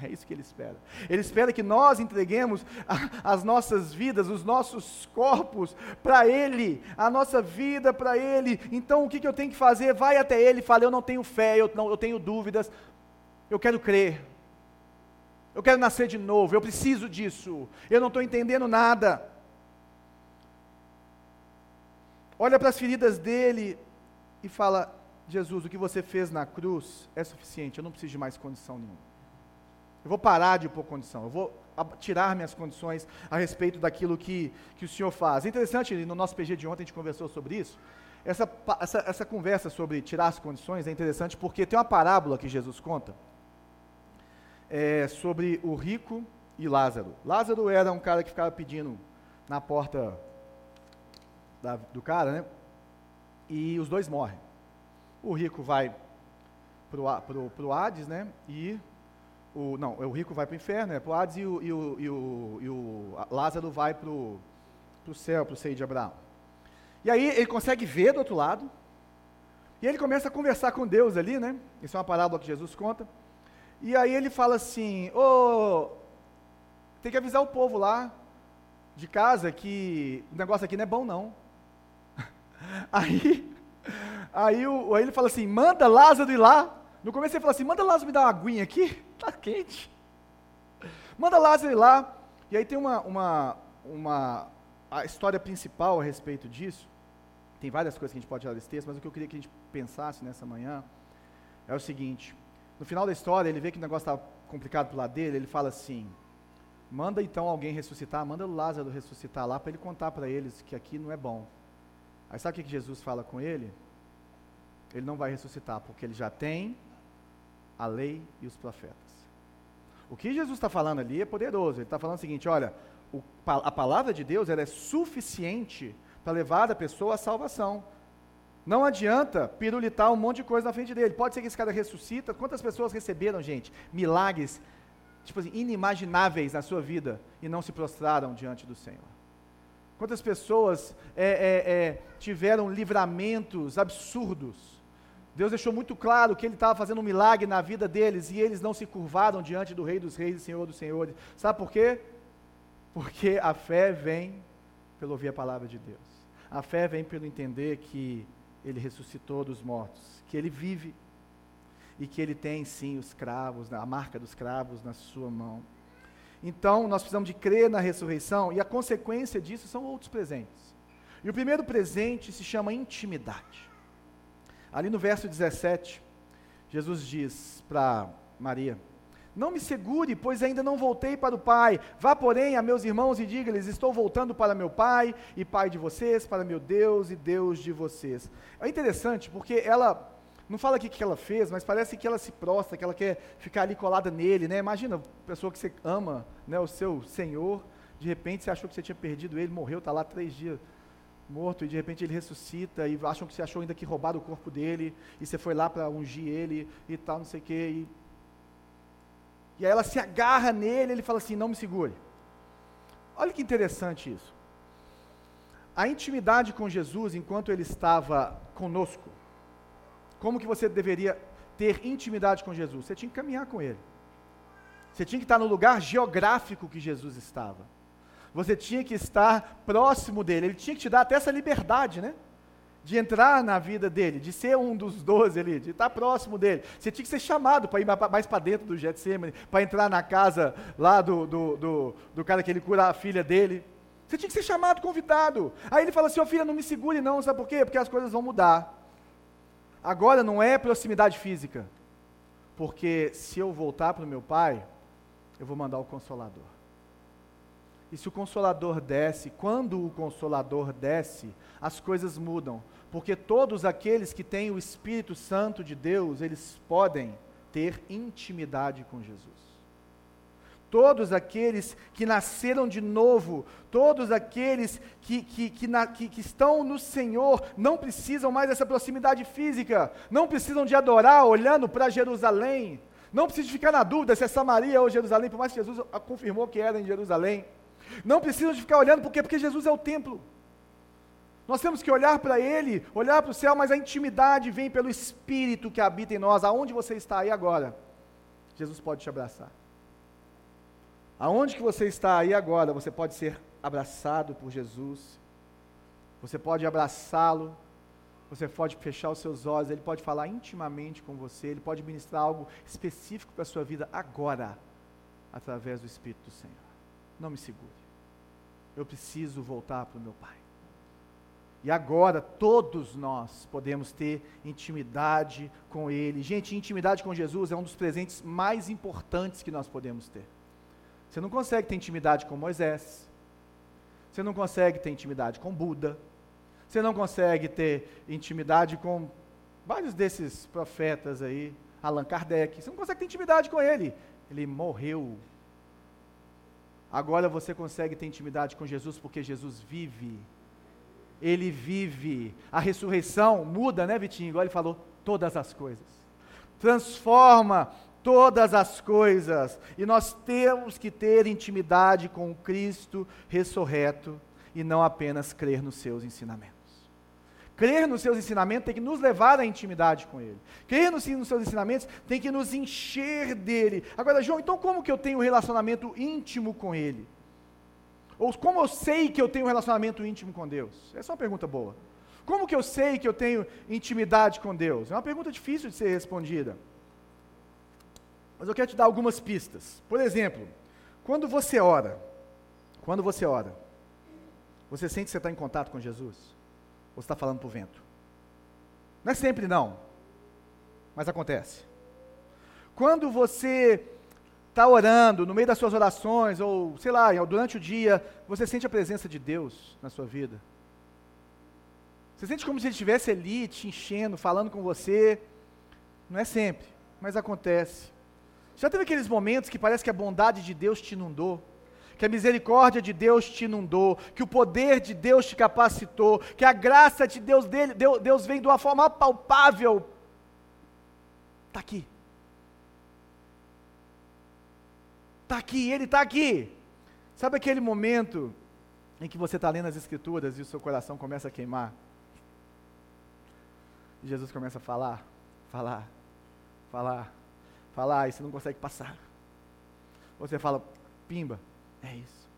É isso que ele espera. Ele espera que nós entreguemos a, as nossas vidas, os nossos corpos para Ele, a nossa vida para Ele. Então o que, que eu tenho que fazer? Vai até Ele e fala: Eu não tenho fé, eu, não, eu tenho dúvidas, eu quero crer, eu quero nascer de novo, eu preciso disso, eu não estou entendendo nada. Olha para as feridas dele e fala: Jesus, o que você fez na cruz é suficiente, eu não preciso de mais condição nenhuma. Eu vou parar de pôr condição, eu vou tirar minhas condições a respeito daquilo que, que o Senhor faz. É interessante, no nosso PG de ontem a gente conversou sobre isso. Essa, essa, essa conversa sobre tirar as condições é interessante porque tem uma parábola que Jesus conta é, sobre o rico e Lázaro. Lázaro era um cara que ficava pedindo na porta da, do cara, né? E os dois morrem. O rico vai para o Hades, né? E o, não, o rico vai para o inferno, é para o Hades, e o, e o, e o, e o Lázaro vai para o céu, para o seio de Abraão. E aí ele consegue ver do outro lado, e ele começa a conversar com Deus ali, né? Isso é uma parábola que Jesus conta. E aí ele fala assim: Ô, oh, tem que avisar o povo lá de casa que o negócio aqui não é bom, não. aí, aí, o, aí ele fala assim: manda Lázaro ir lá. No começo ele fala assim: manda Lázaro me dar uma aguinha aqui. Está quente. Manda Lázaro ir lá. E aí tem uma, uma, uma a história principal a respeito disso. Tem várias coisas que a gente pode tirar desse texto, mas o que eu queria que a gente pensasse nessa manhã é o seguinte: no final da história, ele vê que o negócio está complicado para lado dele, ele fala assim: manda então alguém ressuscitar, manda o Lázaro ressuscitar lá para ele contar para eles que aqui não é bom. Aí sabe o que Jesus fala com ele? Ele não vai ressuscitar, porque ele já tem a lei e os profetas. O que Jesus está falando ali é poderoso. Ele está falando o seguinte: olha, o, a palavra de Deus ela é suficiente para levar a pessoa à salvação. Não adianta pirulitar um monte de coisa na frente dele. Pode ser que esse cara ressuscita. Quantas pessoas receberam, gente, milagres, tipo assim, inimagináveis na sua vida e não se prostraram diante do Senhor? Quantas pessoas é, é, é, tiveram livramentos absurdos? Deus deixou muito claro que Ele estava fazendo um milagre na vida deles e eles não se curvaram diante do Rei dos Reis e Senhor dos Senhores. Sabe por quê? Porque a fé vem pelo ouvir a palavra de Deus. A fé vem pelo entender que ele ressuscitou dos mortos, que ele vive e que ele tem sim os cravos, a marca dos cravos na sua mão. Então, nós precisamos de crer na ressurreição e a consequência disso são outros presentes. E o primeiro presente se chama intimidade. Ali no verso 17, Jesus diz para Maria: não me segure, pois ainda não voltei para o Pai. Vá, porém, a meus irmãos e diga-lhes: Estou voltando para meu Pai e Pai de vocês, para meu Deus e Deus de vocês. É interessante porque ela não fala aqui o que ela fez, mas parece que ela se prostra, que ela quer ficar ali colada nele, né? Imagina, a pessoa que você ama, né, o seu Senhor, de repente você achou que você tinha perdido ele, morreu, está lá três dias morto, e de repente ele ressuscita, e acham que você achou ainda que roubaram o corpo dele, e você foi lá para ungir ele, e tal, não sei o quê, e e aí ela se agarra nele, ele fala assim: não me segure. Olha que interessante isso. A intimidade com Jesus enquanto ele estava conosco. Como que você deveria ter intimidade com Jesus? Você tinha que caminhar com ele. Você tinha que estar no lugar geográfico que Jesus estava. Você tinha que estar próximo dele. Ele tinha que te dar até essa liberdade, né? de entrar na vida dele, de ser um dos doze ali, de estar próximo dele. Você tinha que ser chamado para ir mais para dentro do Getsemane, para entrar na casa lá do, do, do, do, cara que ele cura a filha dele. Você tinha que ser chamado, convidado. Aí ele fala assim, ô oh, filha, não me segure não, sabe por quê? Porque as coisas vão mudar. Agora não é proximidade física, porque se eu voltar para o meu pai, eu vou mandar o Consolador. E se o Consolador desce, quando o Consolador desce, as coisas mudam. Porque todos aqueles que têm o Espírito Santo de Deus, eles podem ter intimidade com Jesus. Todos aqueles que nasceram de novo, todos aqueles que, que, que, na, que, que estão no Senhor, não precisam mais dessa proximidade física, não precisam de adorar olhando para Jerusalém, não precisam ficar na dúvida se é Samaria ou Jerusalém, por mais que Jesus confirmou que era em Jerusalém. Não precisam de ficar olhando, por quê? Porque Jesus é o templo. Nós temos que olhar para Ele, olhar para o céu, mas a intimidade vem pelo Espírito que habita em nós. Aonde você está aí agora? Jesus pode te abraçar. Aonde que você está aí agora, você pode ser abraçado por Jesus. Você pode abraçá-lo. Você pode fechar os seus olhos, ele pode falar intimamente com você, ele pode ministrar algo específico para a sua vida agora, através do Espírito do Senhor não me segure. Eu preciso voltar para o meu Pai. E agora todos nós podemos ter intimidade com Ele. Gente, intimidade com Jesus é um dos presentes mais importantes que nós podemos ter. Você não consegue ter intimidade com Moisés. Você não consegue ter intimidade com Buda. Você não consegue ter intimidade com vários desses profetas aí, Allan Kardec. Você não consegue ter intimidade com ele. Ele morreu Agora você consegue ter intimidade com Jesus porque Jesus vive. Ele vive. A ressurreição muda, né, Vitinho? Igual ele falou, todas as coisas. Transforma todas as coisas. E nós temos que ter intimidade com Cristo ressurreto e não apenas crer nos seus ensinamentos. Crer nos seus ensinamentos tem que nos levar à intimidade com Ele. Crer nos, seus ensinamentos tem que nos encher dele. Agora, João, então como que eu tenho um relacionamento íntimo com Ele? Ou como eu sei que eu tenho um relacionamento íntimo com Deus? Essa é uma pergunta boa. Como que eu sei que eu tenho intimidade com Deus? É uma pergunta difícil de ser respondida. Mas eu quero te dar algumas pistas. Por exemplo, quando você ora, quando você ora, você sente que você está em contato com Jesus? Ou está falando para o vento? Não é sempre não, mas acontece. Quando você está orando, no meio das suas orações, ou sei lá, durante o dia, você sente a presença de Deus na sua vida. Você sente como se ele estivesse ali, te enchendo, falando com você. Não é sempre, mas acontece. Já teve aqueles momentos que parece que a bondade de Deus te inundou? Que a misericórdia de Deus te inundou, que o poder de Deus te capacitou, que a graça de Deus, dele, Deus vem de uma forma palpável. Está aqui. Está aqui, Ele está aqui. Sabe aquele momento em que você está lendo as Escrituras e o seu coração começa a queimar? E Jesus começa a falar, falar, falar, falar, e você não consegue passar. Você fala, pimba, é isso.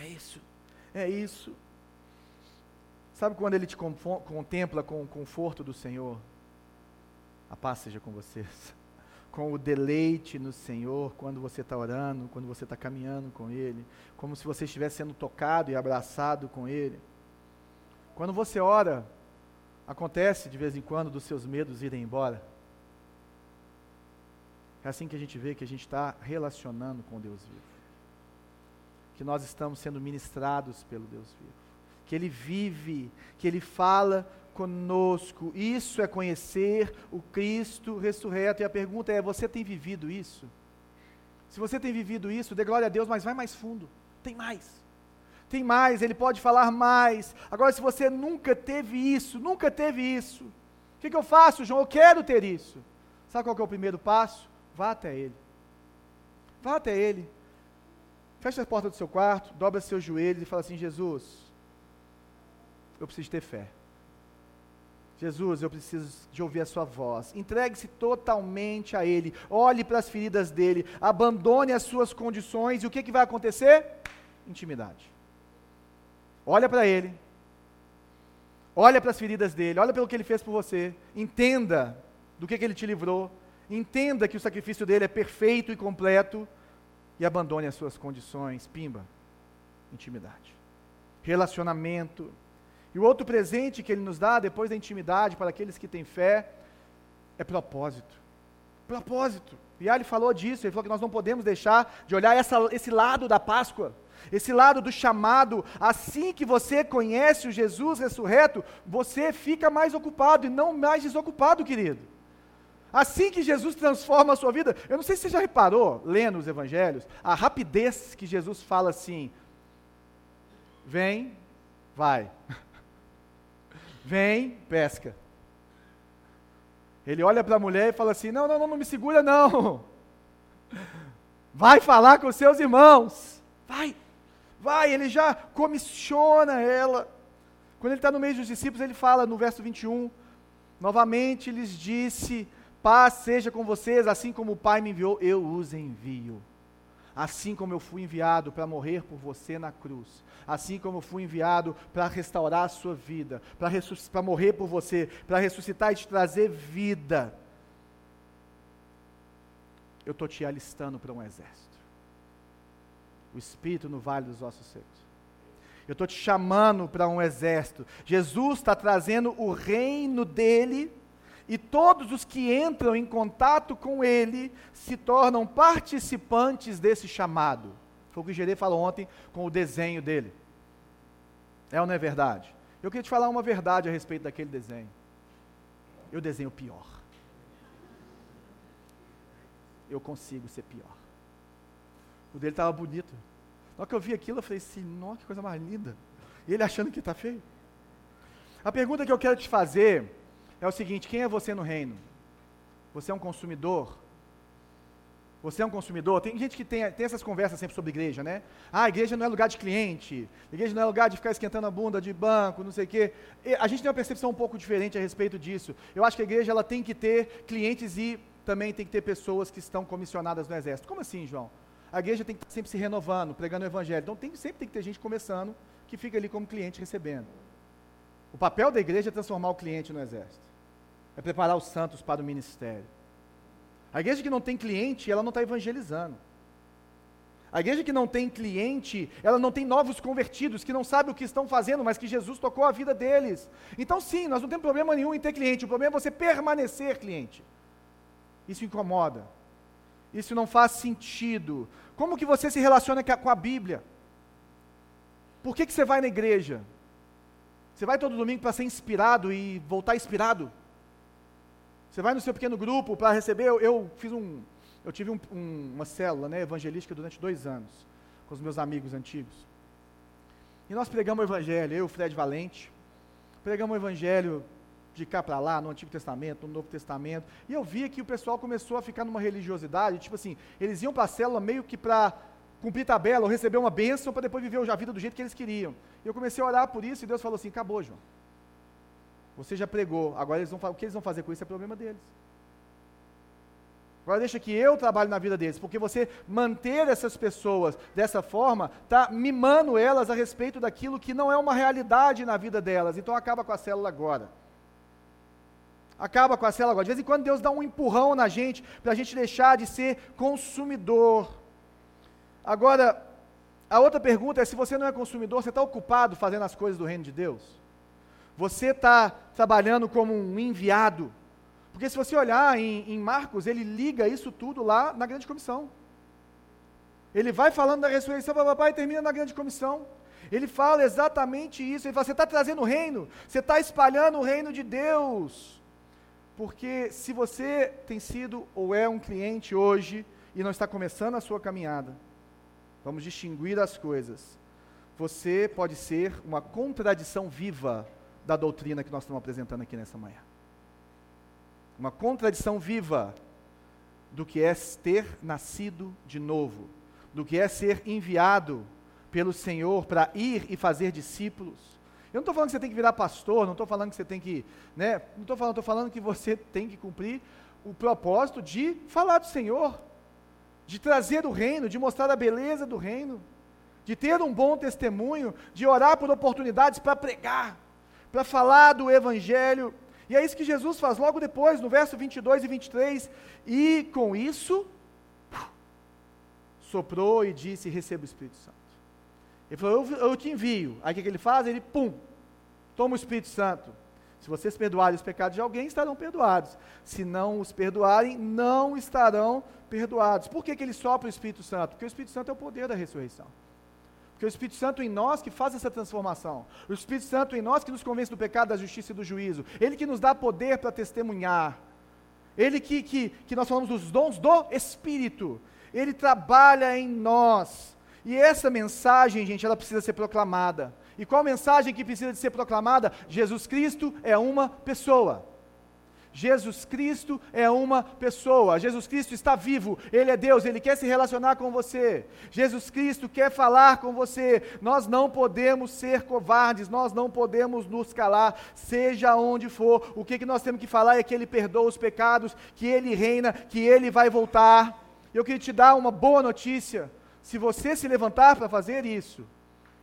É isso. É isso. Sabe quando ele te contempla com o conforto do Senhor? A paz seja com vocês. Com o deleite no Senhor, quando você está orando, quando você está caminhando com Ele, como se você estivesse sendo tocado e abraçado com Ele. Quando você ora, acontece de vez em quando dos seus medos irem embora. É assim que a gente vê que a gente está relacionando com Deus vivo que nós estamos sendo ministrados pelo Deus vivo. Que Ele vive, que Ele fala conosco. Isso é conhecer o Cristo ressurreto. E a pergunta é: você tem vivido isso? Se você tem vivido isso, dê glória a Deus, mas vai mais fundo. Tem mais. Tem mais, Ele pode falar mais. Agora, se você nunca teve isso, nunca teve isso, o que, que eu faço, João? Eu quero ter isso. Sabe qual é o primeiro passo? Vá até Ele. Vá até Ele. Feche a porta do seu quarto, dobra seus joelhos e fala assim: Jesus, eu preciso ter fé. Jesus, eu preciso de ouvir a sua voz. Entregue-se totalmente a Ele. Olhe para as feridas dele. Abandone as suas condições. E o que, que vai acontecer? Intimidade. Olha para Ele. Olha para as feridas dele. Olha pelo que Ele fez por você. Entenda do que, que Ele te livrou. Entenda que o sacrifício dele é perfeito e completo e abandone as suas condições. Pimba, intimidade. Relacionamento. E o outro presente que ele nos dá depois da intimidade para aqueles que têm fé é propósito. Propósito. E Ali falou disso, ele falou que nós não podemos deixar de olhar essa, esse lado da Páscoa, esse lado do chamado. Assim que você conhece o Jesus ressurreto, você fica mais ocupado e não mais desocupado, querido. Assim que Jesus transforma a sua vida, eu não sei se você já reparou, lendo os evangelhos, a rapidez que Jesus fala assim: vem, vai. Vem, pesca. Ele olha para a mulher e fala assim: não, não, não, não me segura, não. Vai falar com seus irmãos. Vai, vai. Ele já comissiona ela. Quando ele está no meio dos discípulos, ele fala no verso 21, novamente lhes disse Paz seja com vocês, assim como o Pai me enviou, eu os envio. Assim como eu fui enviado para morrer por você na cruz, assim como eu fui enviado para restaurar a sua vida, para morrer por você, para ressuscitar e te trazer vida, eu estou te alistando para um exército. O Espírito no vale dos ossos secos. Eu estou te chamando para um exército. Jesus está trazendo o reino dele e todos os que entram em contato com ele se tornam participantes desse chamado. Foi o que o Gerê falou ontem com o desenho dele. É ou não é verdade? Eu queria te falar uma verdade a respeito daquele desenho. Eu desenho pior. Eu consigo ser pior. O dele estava bonito. Na hora que eu vi aquilo, eu falei assim, nossa, que coisa mais linda. E ele achando que está feio. A pergunta que eu quero te fazer é o seguinte: quem é você no reino? Você é um consumidor? Você é um consumidor? Tem gente que tem, tem essas conversas sempre sobre igreja, né? Ah, igreja não é lugar de cliente, igreja não é lugar de ficar esquentando a bunda de banco, não sei o quê. E a gente tem uma percepção um pouco diferente a respeito disso. Eu acho que a igreja ela tem que ter clientes e também tem que ter pessoas que estão comissionadas no exército. Como assim, João? A igreja tem que estar sempre se renovando, pregando o evangelho. Então tem, sempre tem que ter gente começando que fica ali como cliente recebendo. O papel da igreja é transformar o cliente no exército é preparar os santos para o ministério. A igreja que não tem cliente, ela não está evangelizando. A igreja que não tem cliente, ela não tem novos convertidos, que não sabem o que estão fazendo, mas que Jesus tocou a vida deles. Então, sim, nós não temos problema nenhum em ter cliente, o problema é você permanecer cliente. Isso incomoda. Isso não faz sentido. Como que você se relaciona com a Bíblia? Por que, que você vai na igreja? Você vai todo domingo para ser inspirado e voltar inspirado? Você vai no seu pequeno grupo para receber. Eu, eu, fiz um, eu tive um, um, uma célula né, evangelística durante dois anos, com os meus amigos antigos. E nós pregamos o Evangelho, eu Fred Valente, pregamos o Evangelho de cá para lá, no Antigo Testamento, no Novo Testamento, e eu via que o pessoal começou a ficar numa religiosidade, tipo assim, eles iam para a célula meio que para cumprir tabela ou receber uma bênção para depois viver a vida do jeito que eles queriam. E eu comecei a orar por isso e Deus falou assim: acabou, João. Você já pregou, agora eles vão, o que eles vão fazer com isso é problema deles. Agora deixa que eu trabalhe na vida deles, porque você manter essas pessoas dessa forma está mimando elas a respeito daquilo que não é uma realidade na vida delas. Então acaba com a célula agora. Acaba com a célula agora. De vez em quando Deus dá um empurrão na gente para a gente deixar de ser consumidor. Agora, a outra pergunta é: se você não é consumidor, você está ocupado fazendo as coisas do reino de Deus? Você está trabalhando como um enviado? Porque se você olhar em, em, Marcos, ele liga isso tudo lá na grande comissão. Ele vai falando da ressurreição, papai, e termina na grande comissão. Ele fala exatamente isso. Ele fala: você está trazendo o reino, você está espalhando o reino de Deus. Porque se você tem sido ou é um cliente hoje e não está começando a sua caminhada, Vamos distinguir as coisas. Você pode ser uma contradição viva da doutrina que nós estamos apresentando aqui nessa manhã. Uma contradição viva do que é ter nascido de novo, do que é ser enviado pelo Senhor para ir e fazer discípulos. Eu não estou falando que você tem que virar pastor, não estou falando que você tem que, né? Não estou falando, estou falando que você tem que cumprir o propósito de falar do Senhor, de trazer o reino, de mostrar a beleza do reino, de ter um bom testemunho, de orar por oportunidades para pregar, para falar do Evangelho. E é isso que Jesus faz logo depois, no verso 22 e 23. E com isso, soprou e disse: Receba o Espírito Santo. Ele falou: Eu, eu te envio. Aí o que, que ele faz? Ele, pum, toma o Espírito Santo. Se vocês perdoarem os pecados de alguém, estarão perdoados. Se não os perdoarem, não estarão perdoados. Por que, que ele sopra o Espírito Santo? Porque o Espírito Santo é o poder da ressurreição. Porque o Espírito Santo em nós que faz essa transformação. O Espírito Santo em nós que nos convence do pecado, da justiça e do juízo. Ele que nos dá poder para testemunhar. Ele que, que, que nós falamos dos dons do Espírito. Ele trabalha em nós. E essa mensagem, gente, ela precisa ser proclamada. E qual mensagem que precisa de ser proclamada? Jesus Cristo é uma pessoa. Jesus Cristo é uma pessoa. Jesus Cristo está vivo. Ele é Deus, ele quer se relacionar com você. Jesus Cristo quer falar com você. Nós não podemos ser covardes, nós não podemos nos calar, seja onde for. O que, que nós temos que falar é que ele perdoa os pecados, que ele reina, que ele vai voltar. Eu queria te dar uma boa notícia. Se você se levantar para fazer isso,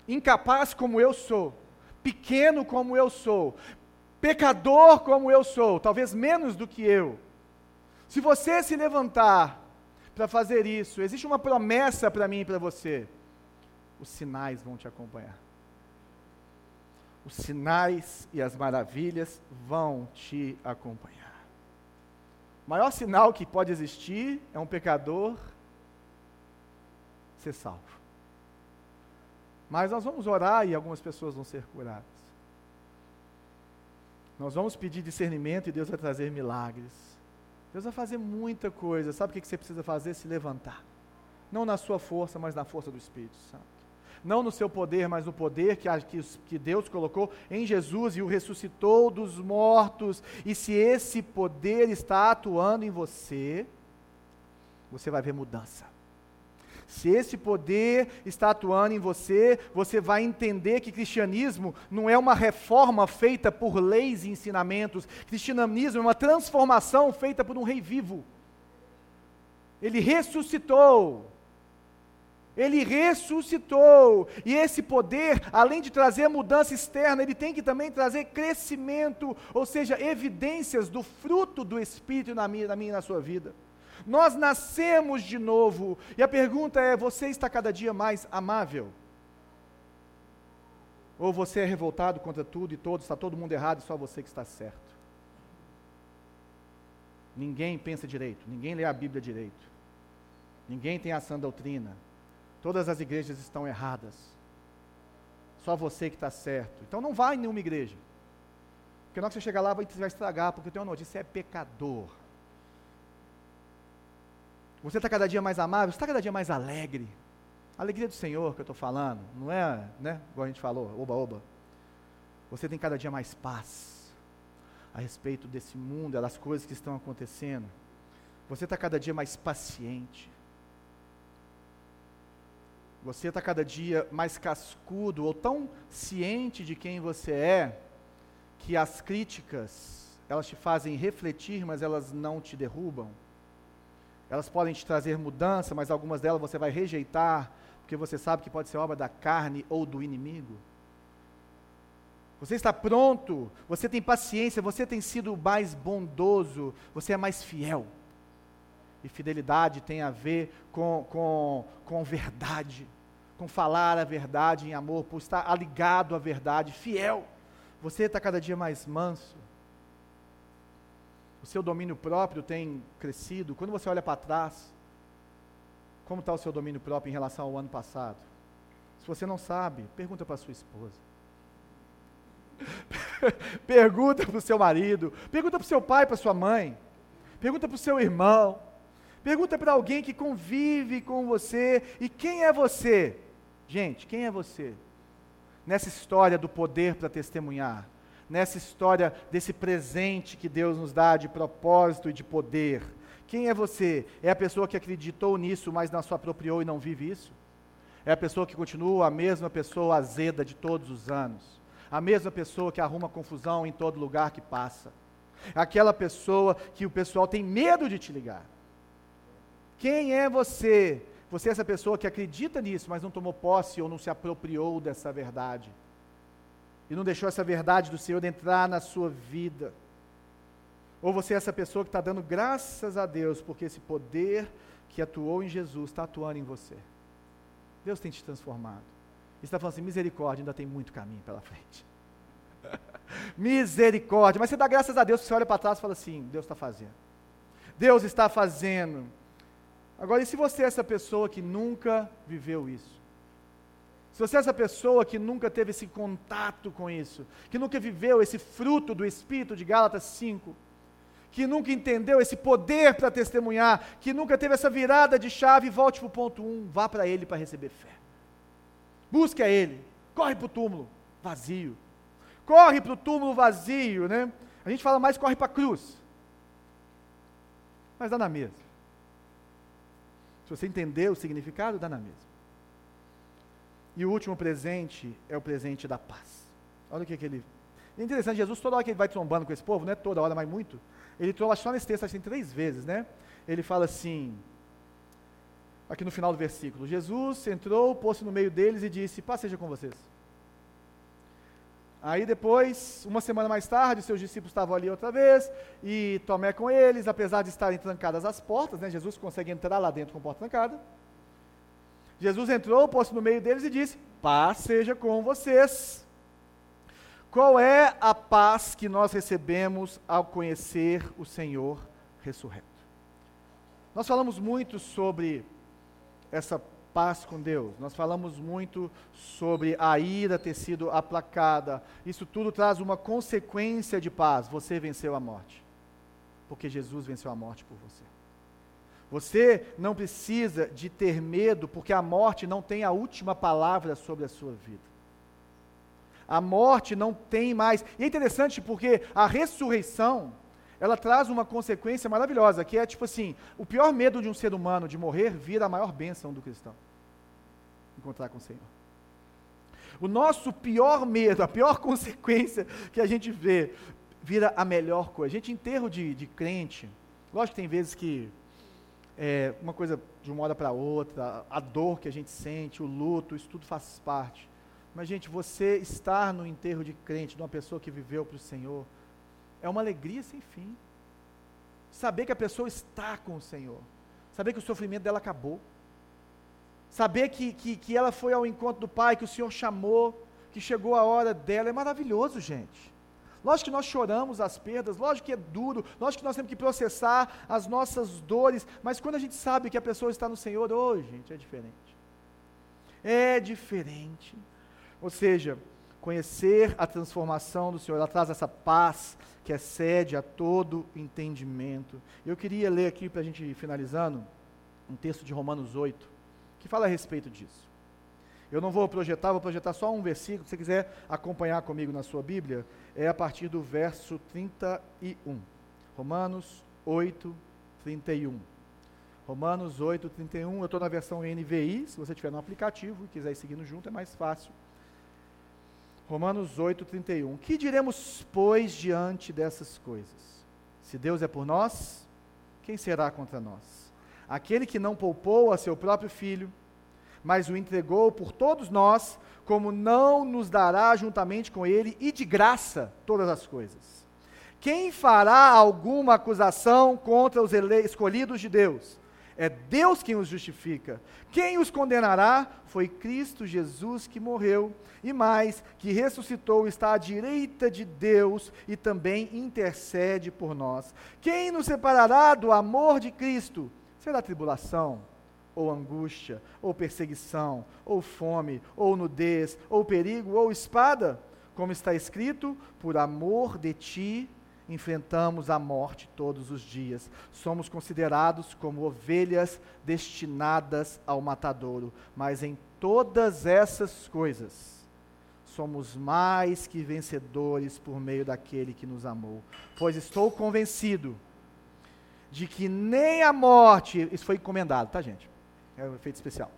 incapaz como eu sou, pequeno como eu sou, pecador como eu sou, talvez menos do que eu, se você se levantar para fazer isso, existe uma promessa para mim e para você: os sinais vão te acompanhar. Os sinais e as maravilhas vão te acompanhar. O maior sinal que pode existir é um pecador ser salvo. Mas nós vamos orar e algumas pessoas vão ser curadas. Nós vamos pedir discernimento e Deus vai trazer milagres. Deus vai fazer muita coisa. Sabe o que você precisa fazer? Se levantar. Não na sua força, mas na força do Espírito Santo. Não no seu poder, mas no poder que, que Deus colocou em Jesus e o ressuscitou dos mortos. E se esse poder está atuando em você, você vai ver mudança. Se esse poder está atuando em você, você vai entender que cristianismo não é uma reforma feita por leis e ensinamentos. Cristianismo é uma transformação feita por um rei vivo. Ele ressuscitou. Ele ressuscitou. E esse poder, além de trazer mudança externa, ele tem que também trazer crescimento, ou seja, evidências do fruto do Espírito na minha, na minha e na sua vida. Nós nascemos de novo. E a pergunta é: você está cada dia mais amável? Ou você é revoltado contra tudo e todos, está todo mundo errado e só você que está certo? Ninguém pensa direito, ninguém lê a Bíblia direito, ninguém tem a sã doutrina, todas as igrejas estão erradas, só você que está certo. Então não vá em nenhuma igreja, porque na hora que você chegar lá vai, vai estragar, porque tem uma notícia, é pecador. Você está cada dia mais amável, você está cada dia mais alegre. Alegria do Senhor que eu estou falando, não é, né? Igual a gente falou, oba, oba. Você tem cada dia mais paz a respeito desse mundo, das coisas que estão acontecendo. Você está cada dia mais paciente. Você está cada dia mais cascudo ou tão ciente de quem você é que as críticas elas te fazem refletir, mas elas não te derrubam. Elas podem te trazer mudança, mas algumas delas você vai rejeitar, porque você sabe que pode ser obra da carne ou do inimigo. Você está pronto, você tem paciência, você tem sido mais bondoso, você é mais fiel. E fidelidade tem a ver com, com, com verdade, com falar a verdade em amor, por estar ligado à verdade, fiel. Você está cada dia mais manso. O seu domínio próprio tem crescido. Quando você olha para trás, como está o seu domínio próprio em relação ao ano passado? Se você não sabe, pergunta para sua esposa. pergunta para o seu marido, pergunta para o seu pai, para sua mãe, pergunta para o seu irmão, pergunta para alguém que convive com você. E quem é você? Gente, quem é você? Nessa história do poder para testemunhar, nessa história desse presente que Deus nos dá de propósito e de poder. Quem é você? É a pessoa que acreditou nisso, mas não se apropriou e não vive isso? É a pessoa que continua a mesma pessoa azeda de todos os anos? a mesma pessoa que arruma confusão em todo lugar que passa, aquela pessoa que o pessoal tem medo de te ligar. Quem é você? Você é essa pessoa que acredita nisso, mas não tomou posse ou não se apropriou dessa verdade. E não deixou essa verdade do Senhor entrar na sua vida. Ou você é essa pessoa que está dando graças a Deus, porque esse poder que atuou em Jesus está atuando em você. Deus tem te transformado está falando assim: misericórdia, ainda tem muito caminho pela frente. misericórdia. Mas você dá graças a Deus, você olha para trás e fala assim: Deus está fazendo. Deus está fazendo. Agora, e se você é essa pessoa que nunca viveu isso? Se você é essa pessoa que nunca teve esse contato com isso, que nunca viveu esse fruto do Espírito de Gálatas 5, que nunca entendeu esse poder para testemunhar, que nunca teve essa virada de chave, volte para o ponto 1, um, vá para Ele para receber fé. Busque a Ele. Corre para o túmulo vazio. Corre para o túmulo vazio, né? A gente fala mais corre para a cruz. Mas dá na mesma. Se você entender o significado, dá na mesma. E o último presente é o presente da paz. Olha o que, que ele. É interessante, Jesus, toda hora que ele vai trombando com esse povo, não é toda hora, mas muito, ele tromba só nesse texto assim três vezes, né? Ele fala assim: aqui no final do versículo. Jesus entrou, pôs-se no meio deles e disse: Paz seja com vocês. Aí depois, uma semana mais tarde, seus discípulos estavam ali outra vez, e Tomé com eles, apesar de estarem trancadas as portas, né, Jesus consegue entrar lá dentro com a porta trancada. Jesus entrou, pôs-se no meio deles e disse: Paz seja com vocês. Qual é a paz que nós recebemos ao conhecer o Senhor ressurreto? Nós falamos muito sobre essa paz com Deus. Nós falamos muito sobre a ira ter sido aplacada. Isso tudo traz uma consequência de paz. Você venceu a morte. Porque Jesus venceu a morte por você. Você não precisa de ter medo, porque a morte não tem a última palavra sobre a sua vida. A morte não tem mais. E é interessante porque a ressurreição ela traz uma consequência maravilhosa, que é tipo assim, o pior medo de um ser humano de morrer vira a maior bênção do cristão. Encontrar com o Senhor. O nosso pior medo, a pior consequência que a gente vê, vira a melhor coisa. A gente, enterro de, de crente, lógico que tem vezes que é, uma coisa de uma hora para outra, a dor que a gente sente, o luto, isso tudo faz parte. Mas, gente, você estar no enterro de crente, de uma pessoa que viveu para o Senhor, é uma alegria sem fim. Saber que a pessoa está com o Senhor. Saber que o sofrimento dela acabou. Saber que, que, que ela foi ao encontro do Pai, que o Senhor chamou, que chegou a hora dela. É maravilhoso, gente. Lógico que nós choramos as perdas, lógico que é duro, lógico que nós temos que processar as nossas dores, mas quando a gente sabe que a pessoa está no Senhor, hoje, oh, gente, é diferente. É diferente. Ou seja, conhecer a transformação do Senhor, ela traz essa paz que excede a todo entendimento. Eu queria ler aqui para a gente ir finalizando, um texto de Romanos 8, que fala a respeito disso. Eu não vou projetar, vou projetar só um versículo, se você quiser acompanhar comigo na sua Bíblia, é a partir do verso 31. Romanos 8, 31. Romanos 8, 31. Eu estou na versão NVI, se você tiver no aplicativo e quiser ir seguindo junto, é mais fácil. Romanos 8, 31. Que diremos, pois, diante dessas coisas? Se Deus é por nós, quem será contra nós? Aquele que não poupou a seu próprio filho, mas o entregou por todos nós, como não nos dará juntamente com ele e de graça todas as coisas? Quem fará alguma acusação contra os escolhidos de Deus? É Deus quem os justifica. Quem os condenará foi Cristo Jesus que morreu e mais, que ressuscitou, está à direita de Deus e também intercede por nós. Quem nos separará do amor de Cristo? Será tribulação, ou angústia, ou perseguição, ou fome, ou nudez, ou perigo, ou espada? Como está escrito, por amor de ti enfrentamos a morte todos os dias. Somos considerados como ovelhas destinadas ao matadouro, mas em todas essas coisas somos mais que vencedores por meio daquele que nos amou. Pois estou convencido de que nem a morte, isso foi encomendado, tá, gente? É um efeito especial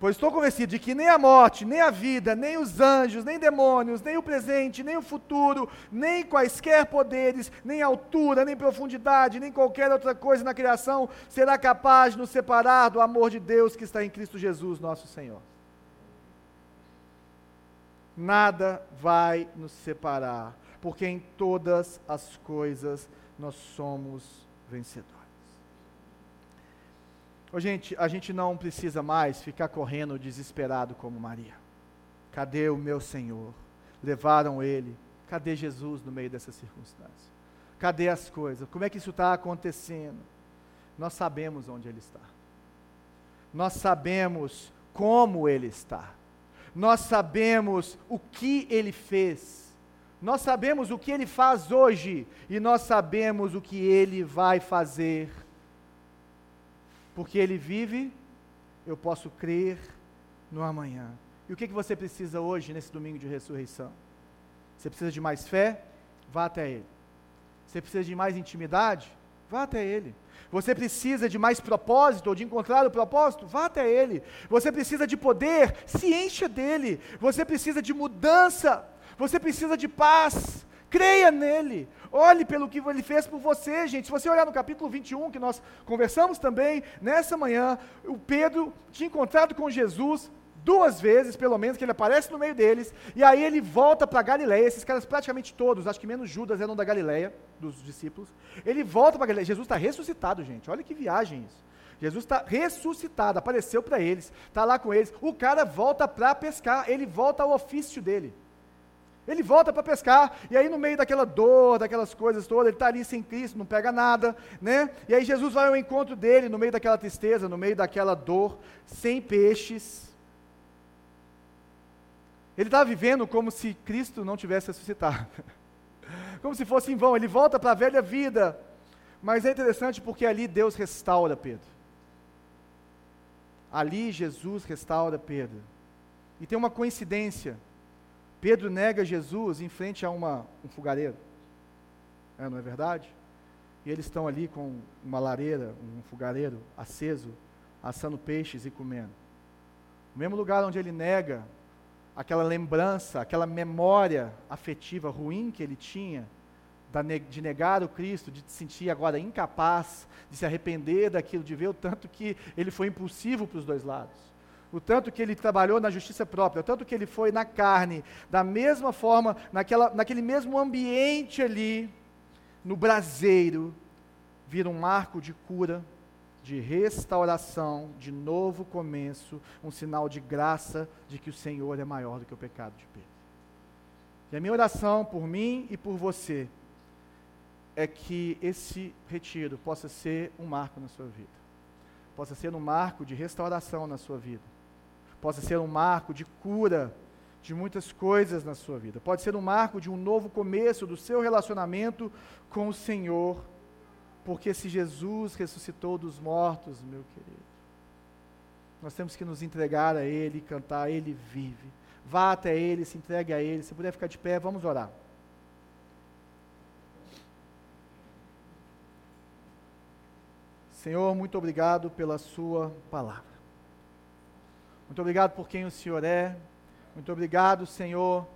Pois estou convencido de que nem a morte, nem a vida, nem os anjos, nem demônios, nem o presente, nem o futuro, nem quaisquer poderes, nem altura, nem profundidade, nem qualquer outra coisa na criação será capaz de nos separar do amor de Deus que está em Cristo Jesus, nosso Senhor. Nada vai nos separar, porque em todas as coisas nós somos vencedores. Ô, gente, a gente não precisa mais ficar correndo desesperado como Maria. Cadê o meu Senhor? Levaram ele. Cadê Jesus no meio dessa circunstância? Cadê as coisas? Como é que isso está acontecendo? Nós sabemos onde ele está. Nós sabemos como ele está. Nós sabemos o que ele fez. Nós sabemos o que ele faz hoje. E nós sabemos o que ele vai fazer porque Ele vive, eu posso crer no amanhã. E o que, que você precisa hoje, nesse domingo de ressurreição? Você precisa de mais fé? Vá até Ele. Você precisa de mais intimidade? Vá até Ele. Você precisa de mais propósito ou de encontrar o propósito? Vá até Ele. Você precisa de poder? Se encha dele. Você precisa de mudança? Você precisa de paz? Creia nele. Olhe pelo que ele fez por você, gente. Se você olhar no capítulo 21, que nós conversamos também nessa manhã, o Pedro tinha encontrado com Jesus duas vezes, pelo menos, que ele aparece no meio deles, e aí ele volta para Galileia, esses caras praticamente todos, acho que menos Judas eram da Galileia, dos discípulos, ele volta para Galileia, Jesus está ressuscitado, gente, olha que viagem isso, Jesus está ressuscitado, apareceu para eles, está lá com eles, o cara volta para pescar, ele volta ao ofício dele, ele volta para pescar, e aí no meio daquela dor, daquelas coisas todas, ele está ali sem Cristo, não pega nada, né? E aí Jesus vai ao encontro dele, no meio daquela tristeza, no meio daquela dor, sem peixes. Ele está vivendo como se Cristo não tivesse ressuscitado. Como se fosse em vão. Ele volta para a velha vida. Mas é interessante porque ali Deus restaura Pedro. Ali Jesus restaura Pedro. E tem uma coincidência Pedro nega Jesus em frente a uma, um fogareiro. É, não é verdade? E eles estão ali com uma lareira, um fogareiro aceso, assando peixes e comendo. O mesmo lugar onde ele nega aquela lembrança, aquela memória afetiva ruim que ele tinha de negar o Cristo, de se sentir agora incapaz, de se arrepender daquilo, de ver o tanto que ele foi impulsivo para os dois lados o tanto que ele trabalhou na justiça própria, o tanto que ele foi na carne, da mesma forma, naquela, naquele mesmo ambiente ali, no braseiro, vira um marco de cura, de restauração, de novo começo, um sinal de graça de que o Senhor é maior do que o pecado de Pedro. E a minha oração por mim e por você é que esse retiro possa ser um marco na sua vida, possa ser um marco de restauração na sua vida possa ser um marco de cura de muitas coisas na sua vida. Pode ser um marco de um novo começo do seu relacionamento com o Senhor Porque se Jesus ressuscitou dos mortos, meu querido, nós temos que nos entregar a Ele e cantar, Ele vive. Vá até Ele, se entregue a Ele. Se puder ficar de pé, vamos orar. Senhor, muito obrigado pela Sua palavra. Muito obrigado por quem o Senhor é. Muito obrigado, Senhor,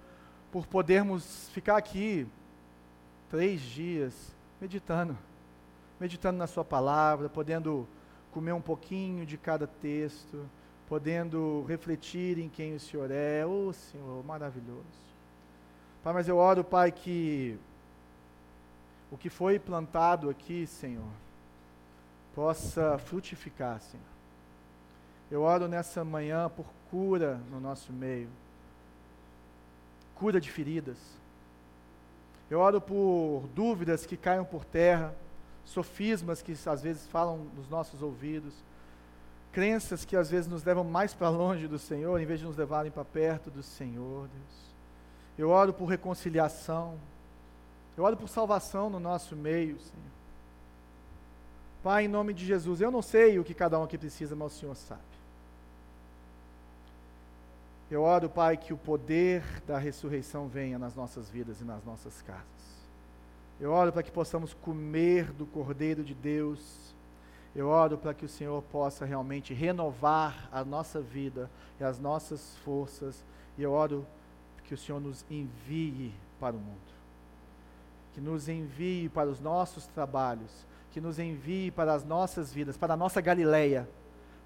por podermos ficar aqui três dias meditando, meditando na Sua palavra, podendo comer um pouquinho de cada texto, podendo refletir em quem o Senhor é. Oh, Senhor, maravilhoso. Pai, mas eu oro, Pai, que o que foi plantado aqui, Senhor, possa frutificar, Senhor. Eu oro nessa manhã por cura no nosso meio, cura de feridas. Eu oro por dúvidas que caiam por terra, sofismas que às vezes falam nos nossos ouvidos, crenças que às vezes nos levam mais para longe do Senhor, em vez de nos levarem para perto do Senhor, Deus. Eu oro por reconciliação, eu oro por salvação no nosso meio, Senhor. Pai, em nome de Jesus, eu não sei o que cada um aqui precisa, mas o Senhor sabe. Eu oro, Pai, que o poder da ressurreição venha nas nossas vidas e nas nossas casas. Eu oro para que possamos comer do Cordeiro de Deus. Eu oro para que o Senhor possa realmente renovar a nossa vida e as nossas forças. E eu oro que o Senhor nos envie para o mundo. Que nos envie para os nossos trabalhos. Que nos envie para as nossas vidas, para a nossa Galileia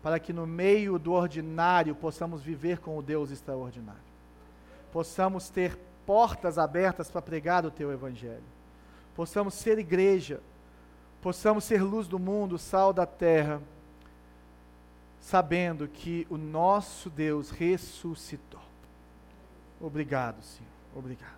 para que no meio do ordinário possamos viver com o Deus extraordinário. Possamos ter portas abertas para pregar o teu evangelho. Possamos ser igreja, possamos ser luz do mundo, sal da terra, sabendo que o nosso Deus ressuscitou. Obrigado, Senhor. Obrigado.